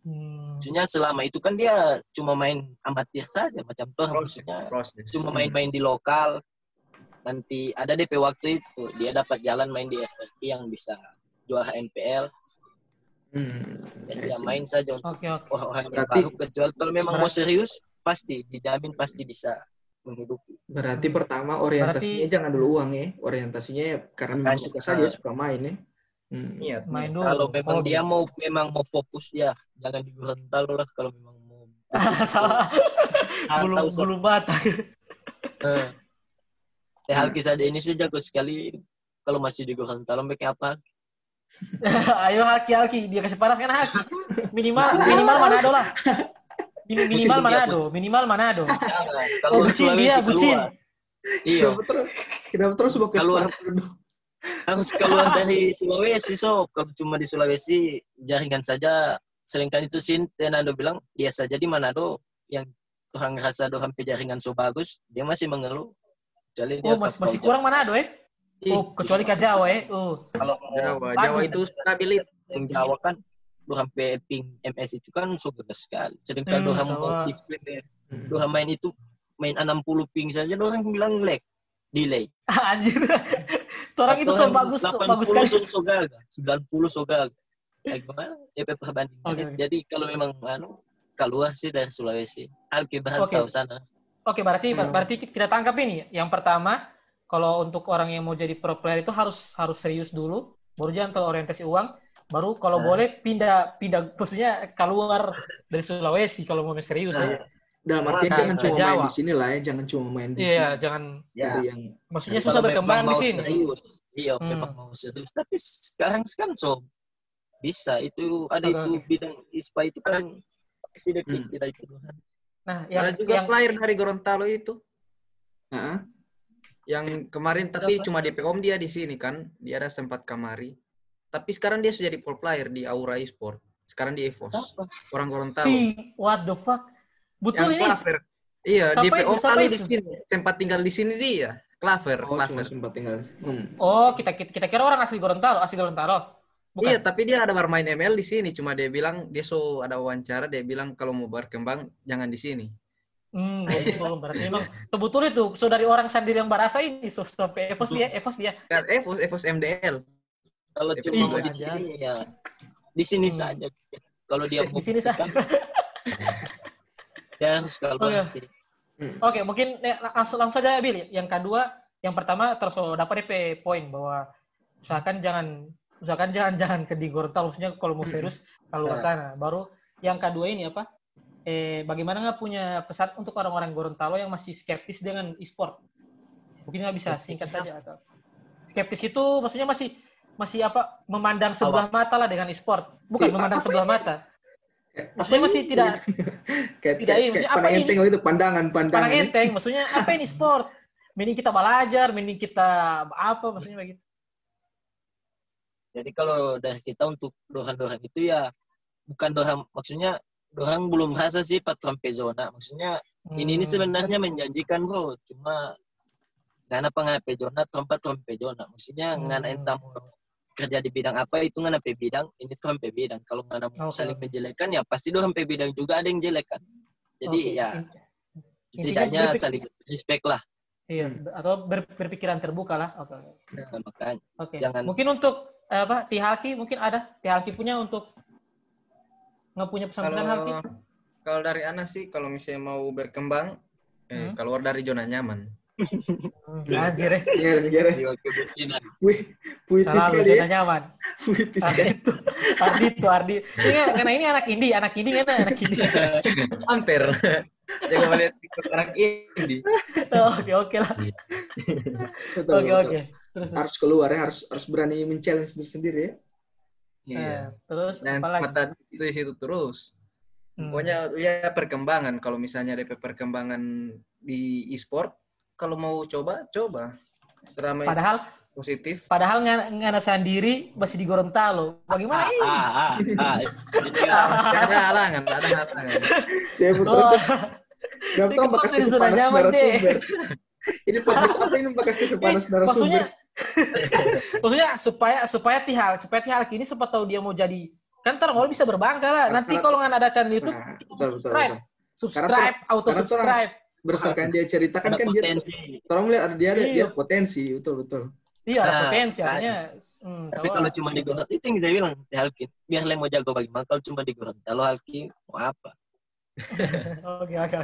Hmm. maksudnya selama itu kan dia cuma main amatir saja macam tuh Proses. maksudnya Proses. cuma main-main di lokal nanti ada DP waktu itu dia dapat jalan main di FRP yang bisa juara MPL Hmm. dan dia main saja untuk Oke, oke. orang-orang yang Berarti- baru kecuali kalau memang mau Berarti- serius pasti dijamin pasti bisa menghidupi Berarti pertama orientasinya jangan dulu uang ya. Orientasinya ya karena memang suka saja, suka main ya. Hmm. Iya. Main dulu. kalau memang Hobi. dia mau memang mau fokus ya jangan di Gorontalo lah kalau memang mau *laughs* Salah. Ah, Belum belum bata. Eh. Teh Halki saja ini sih jago sekali kalau masih di Gorontalo pakai apa *laughs* Ayo haki haki dia kasih panas kan haki. *laughs* Minimal *laughs* minimal Manado lah. Min- Minimal Manado, minimal Manado. Jangan. Oh, kalau bucin dia, bucin. iya Kenapa terus? Sebagai Keluar. harus keluar dari Sulawesi sob kalau cuma di Sulawesi jaringan saja selingkan itu sin Tenando bilang biasa jadi Manado yang orang rasa doang sampai jaringan so bagus dia masih mengeluh kecuali dia Oh, masih, kapal masih kurang Manado eh. Oh, kecuali ke Jawa eh. Oh. kalau Jawa. Jawa itu stabilit. yang Jawa kan lu sampai ping MS itu kan so gede sekali sedangkan Hmm, sama. mau display Hmm. main itu main 60 ping saja doang bilang lag delay *laughs* Anjir. Orang itu so bagus, so bagus sekali. so, so gagal 90 so gagal ya gimana ya perbandingan oke. jadi kalau memang anu keluar sih dari Sulawesi Alki bahan Oke. tahu sana Oke, berarti Hmm. berarti kita tangkap ini. Yang pertama, kalau untuk orang yang mau jadi pro player itu harus harus serius dulu, baru jangan terlalu orientasi uang, baru kalau Nah. boleh pindah pindah maksudnya keluar dari Sulawesi kalau mau serius Nah, ya. Dalam artian Ke- jangan cuma main Jawa. di sini lah ya, jangan cuma main di Iya, sini. jangan ya yang maksudnya susah berkembang di mau sini. serius iya Hmm. memang mau serius tapi sekarang kan so bisa itu ada Oke, itu bidang ISPA itu kan sih Hmm. istilah itu kan Nah, yang Ada juga yang player dari Gorontalo itu Heeh. yang kemarin tapi cuma DP Om dia di sini kan. Dia ada sempat kamari. Tapi sekarang dia sudah jadi pro player di Aura Esport. Sekarang di EVOS. Siapa? Orang Gorontalo. What the fuck? Betul yang ini. Claver. Iya, Siapa DP itu? Om Siapa kali di sini. Sempat tinggal di sini dia. Claver, Oh, cuma Claver. sempat tinggal. Hmm. Oh, kita kita, kita kira orang asli Gorontalo, asli Gorontalo. Bukan. Iya, tapi dia ada bermain ML di sini. Cuma dia bilang dia so ada wawancara. Dia bilang kalau mau berkembang jangan di sini. Hmm, betul. Berarti memang betul itu. So dari orang sendiri yang barasa ini so sampai Evos dia, Evos dia. Kan EVOS, EVOS MDL. kalau cuma mau di sini ya di sini Hmm. saja kalau dia *laughs* mau Di sini sah. *laughs* dia harus kolaborasi. Oke, mungkin eh, langsung langsung saja Billy. Yang kedua, yang pertama terus oh, dapat DP poin bahwa usahakan jangan usahakan jangan jangan ke di Gorontalo maksudnya kalau mau serius kalau ke sana. Baru yang kedua ini apa? Eh bagaimana nggak punya pesan untuk orang-orang Gorontalo yang masih skeptis dengan e-sport? Mungkin nggak bisa singkat saja atau skeptis itu maksudnya masih masih apa memandang sebelah mata lah dengan e-sport bukan Iya, memandang sebelah ini? mata Maksudnya masih ini? tidak- *laughs* kayak, tidak kayak, ini, kayak apa pandang ini? enteng itu pandangan pandangan pandang enteng maksudnya apa ini sport *laughs* mending kita belajar mending kita apa maksudnya begitu Jadi kalau dari kita untuk dohan-dohan itu ya bukan dohan maksudnya dohan belum rasa sih patron zona. Maksudnya ini ini Hmm. sebenarnya menjanjikan bro, cuma ngana pengape zona tempat trompe zona. Maksudnya Hmm. ngana entah mau kerja di bidang apa itu ngana pe bidang, ini trompe bidang. Kalau ngana Oke, saling menjelekan ya pasti dohan pe bidang juga ada yang jelekan. Jadi Oke. ya setidaknya saling respect lah. iya atau ber- berpikiran terbuka lah oke oke. Nah, makanya oke Jangan- mungkin untuk apa Tihalki mungkin ada Tihalki punya untuk nggak punya pesan-pesan Halki Kalau kalau dari Ana sih kalau misalnya mau berkembang eh, Hmm. keluar dari zona nyaman. Anjir ya jiwa kebucinan. Wih, puitis sekali ya. zona nyaman Puitis Ardi sekali. itu Ardi itu Ardi ini karena ini anak indie anak indie kan anak indie *laughs* Hampir. Jangan melihat TikTok anak ini. oke oke lah oke oke *laughs* Harus keluar ya, harus harus berani men-challenge diri sendiri ya. Iya. Eh, terus Dan apa lagi mata itu di situ terus. Hmm. Pokoknya lihat perkembangan. Kalau misalnya DP perkembangan di e-sport, kalau mau coba, coba. Selama itu padahal positif. Padahal nggak nggak sendiri masih di Gorontalo. Bagaimana Ah, ini? ah, ah, ah. *laughs* Jadi, ah, ada halangan, ada halangan. Ya, betul. Oh, Gak Ini tau kepala bekas di zona panas nyaman, narasumber. Ini podcast apa ini bekas eh, panas maksudnya, narasumber? *laughs* maksudnya supaya supaya Tihal, supaya Tihal kini sempat tahu dia mau jadi kan ntar mau bisa berbangga lah. Nanti Karena- kalau nggak ada channel YouTube, Nah, betul, betul, subscribe, betul. subscribe, auto karena subscribe. Berdasarkan dia ceritakan ada kan dia potensi. orang melihat ada dia ada Iya. dia potensi, betul betul. Iya ada Nah, potensi kan. artinya. Hmm, Tapi kalau cuma di Gorontalo, itu yang kita bilang, di Halki. Biar mau jago bagaimana, kalau cuma di Gorontalo, Halki, mau apa? *laughs* Oke oke.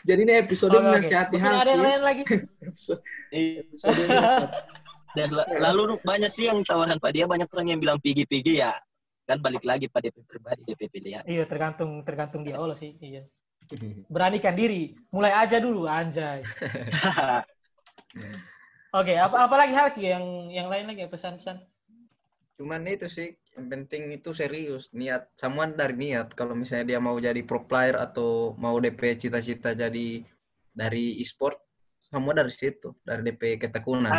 Jadi ini episode oke. menasihati Mungkin ada yang lain lagi. *laughs* Episode, episode. Dan la- lalu banyak sih yang tawaran Pak dia, banyak orang yang bilang pigi-pigi ya. Kan balik lagi pada DP pribadi, DP pilihan. Iya tergantung tergantung dia Allah sih. Iya. Beranikan diri. Mulai aja dulu anjay. *laughs* Oke, apa apa lagi Halki yang yang lain lagi pesan-pesan? Cuman itu sih, yang penting itu serius. Niat, semua dari niat. Kalau misalnya dia mau jadi pro player atau mau DP cita-cita jadi dari e-sport, semua dari situ. Dari DP ketekunan.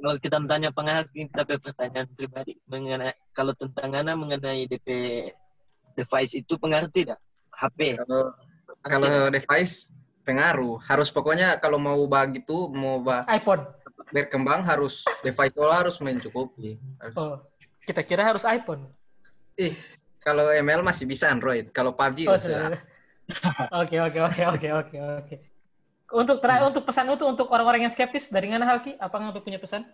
Kalau kita bertanya pengahak, kita pe pertanyaan pribadi mengenai kalau tentang Ana mengenai DP device itu pengaruh tidak? HP. Kalau kalau device pengaruh. Harus pokoknya kalau mau begitu, mau ba- iPhone. berkembang harus device lo harus mencukupi. Harus. Oh, kita kira harus iPhone. Ih, kalau ML masih bisa Android. Kalau PUBG Oh, nggak bisa. sudah. *laughs* Oke, oke, oke, oke, oke, oke. Untuk terakhir untuk pesan itu untuk orang-orang yang skeptis dari mana Halki? Apa nggak punya pesan?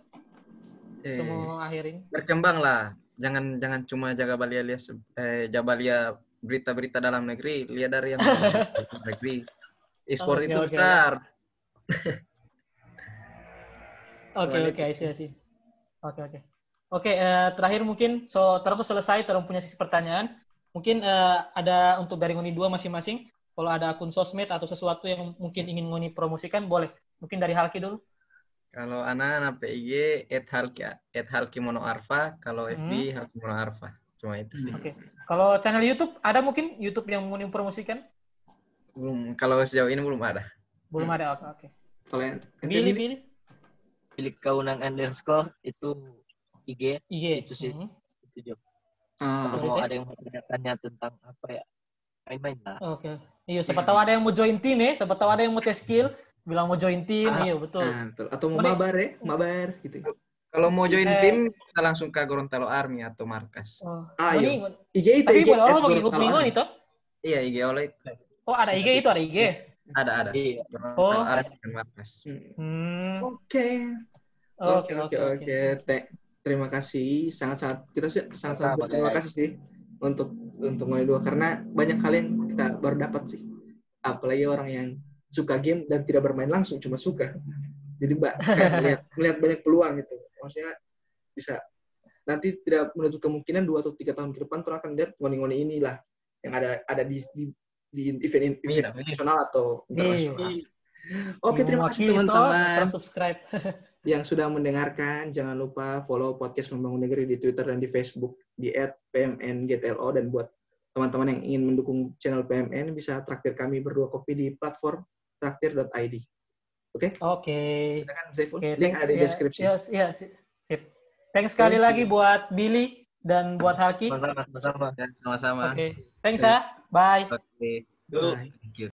Eh, Semua akhir ini. berkembang lah. Jangan jangan cuma jaga balia lihat eh jaga balia berita-berita dalam negeri, lihat dari yang dalam *laughs* negeri. E-sport Oke, itu oke. besar. Oke, *laughs* oke, I see. Oke, oke. Oke, eh, terakhir mungkin so terus selesai terus punya sisi pertanyaan. Mungkin eh, ada untuk dari Ngoni dua masing-masing. Kalau ada akun sosmed atau sesuatu yang mungkin ingin Ngoni promosikan, boleh. Mungkin dari Halki dulu. Kalau anak-anak PIG at Halki at Halki Mono Arfa, kalau Hmm. FB Halki Mono Arfa. Cuma itu sih. Oke. Kalau channel YouTube ada mungkin YouTube yang Ngoni promosikan? Belum kalau sejauh ini belum ada. Belum Hmm. ada. Oke, oke. Kalau yang Pilih, pilih. Pilih kaunang underscore itu IG IG. Itu sih. Mhm. itu juga. ah, Kalau mau ada yang mau tanya tentang apa ya, main-main lah. Oke. Iya, siapa tahu ada yang mau join tim ya, siapa tahu ada yang mau tes skill, bilang mau join tim, Ah. iya betul. ah, betul. Atau mau mabar ya, mabar gitu. Kalau mau join Eh. tim, kita langsung ke Gorontalo Army atau markas. Oh, Ah, Ngoni, IG itu tapi IG boleh mau ikut Army. itu? Iya, IG oleh Oh, ada IG itu, ada IG. ada ada. Iya. Gorontalo Oh. Army dan markas. Hmm. Hmm. Oke. Oke, oke, oke. Te- Terima kasih, sangat-sangat kita sangat-sangat guys. kasih sih untuk untuk mulai dua. Karena banyak hal yang kita baru dapat sih. Apalagi orang yang suka game dan tidak bermain langsung cuma suka. Jadi mbak melihat *laughs* melihat banyak peluang gitu. Maksudnya bisa. Nanti tidak menutup kemungkinan dua atau tiga tahun ke depan orang akan lihat ngoni-ngoni inilah yang ada ada di di, di event event amin. nasional atau internasional. Iya. Oke, terima kasih teman-teman subscribe. *laughs* yang sudah mendengarkan. Jangan lupa follow podcast Membangun Negeri di Twitter dan di Facebook di @pmnGTLO dan buat teman-teman yang ingin mendukung channel PMN bisa traktir kami berdua kopi di platform traktir.id. Oke? Oke. Silakan Zaiful. Oke, Link thanks. ada di Ya, deskripsi. ya, ya, si- sip. Thanks sekali lagi buat Billy dan buat Halki. Sama-sama, sama-sama. Dan sama-sama. Oke. Thanks ya. Bye. Oke. Bye. Thank you.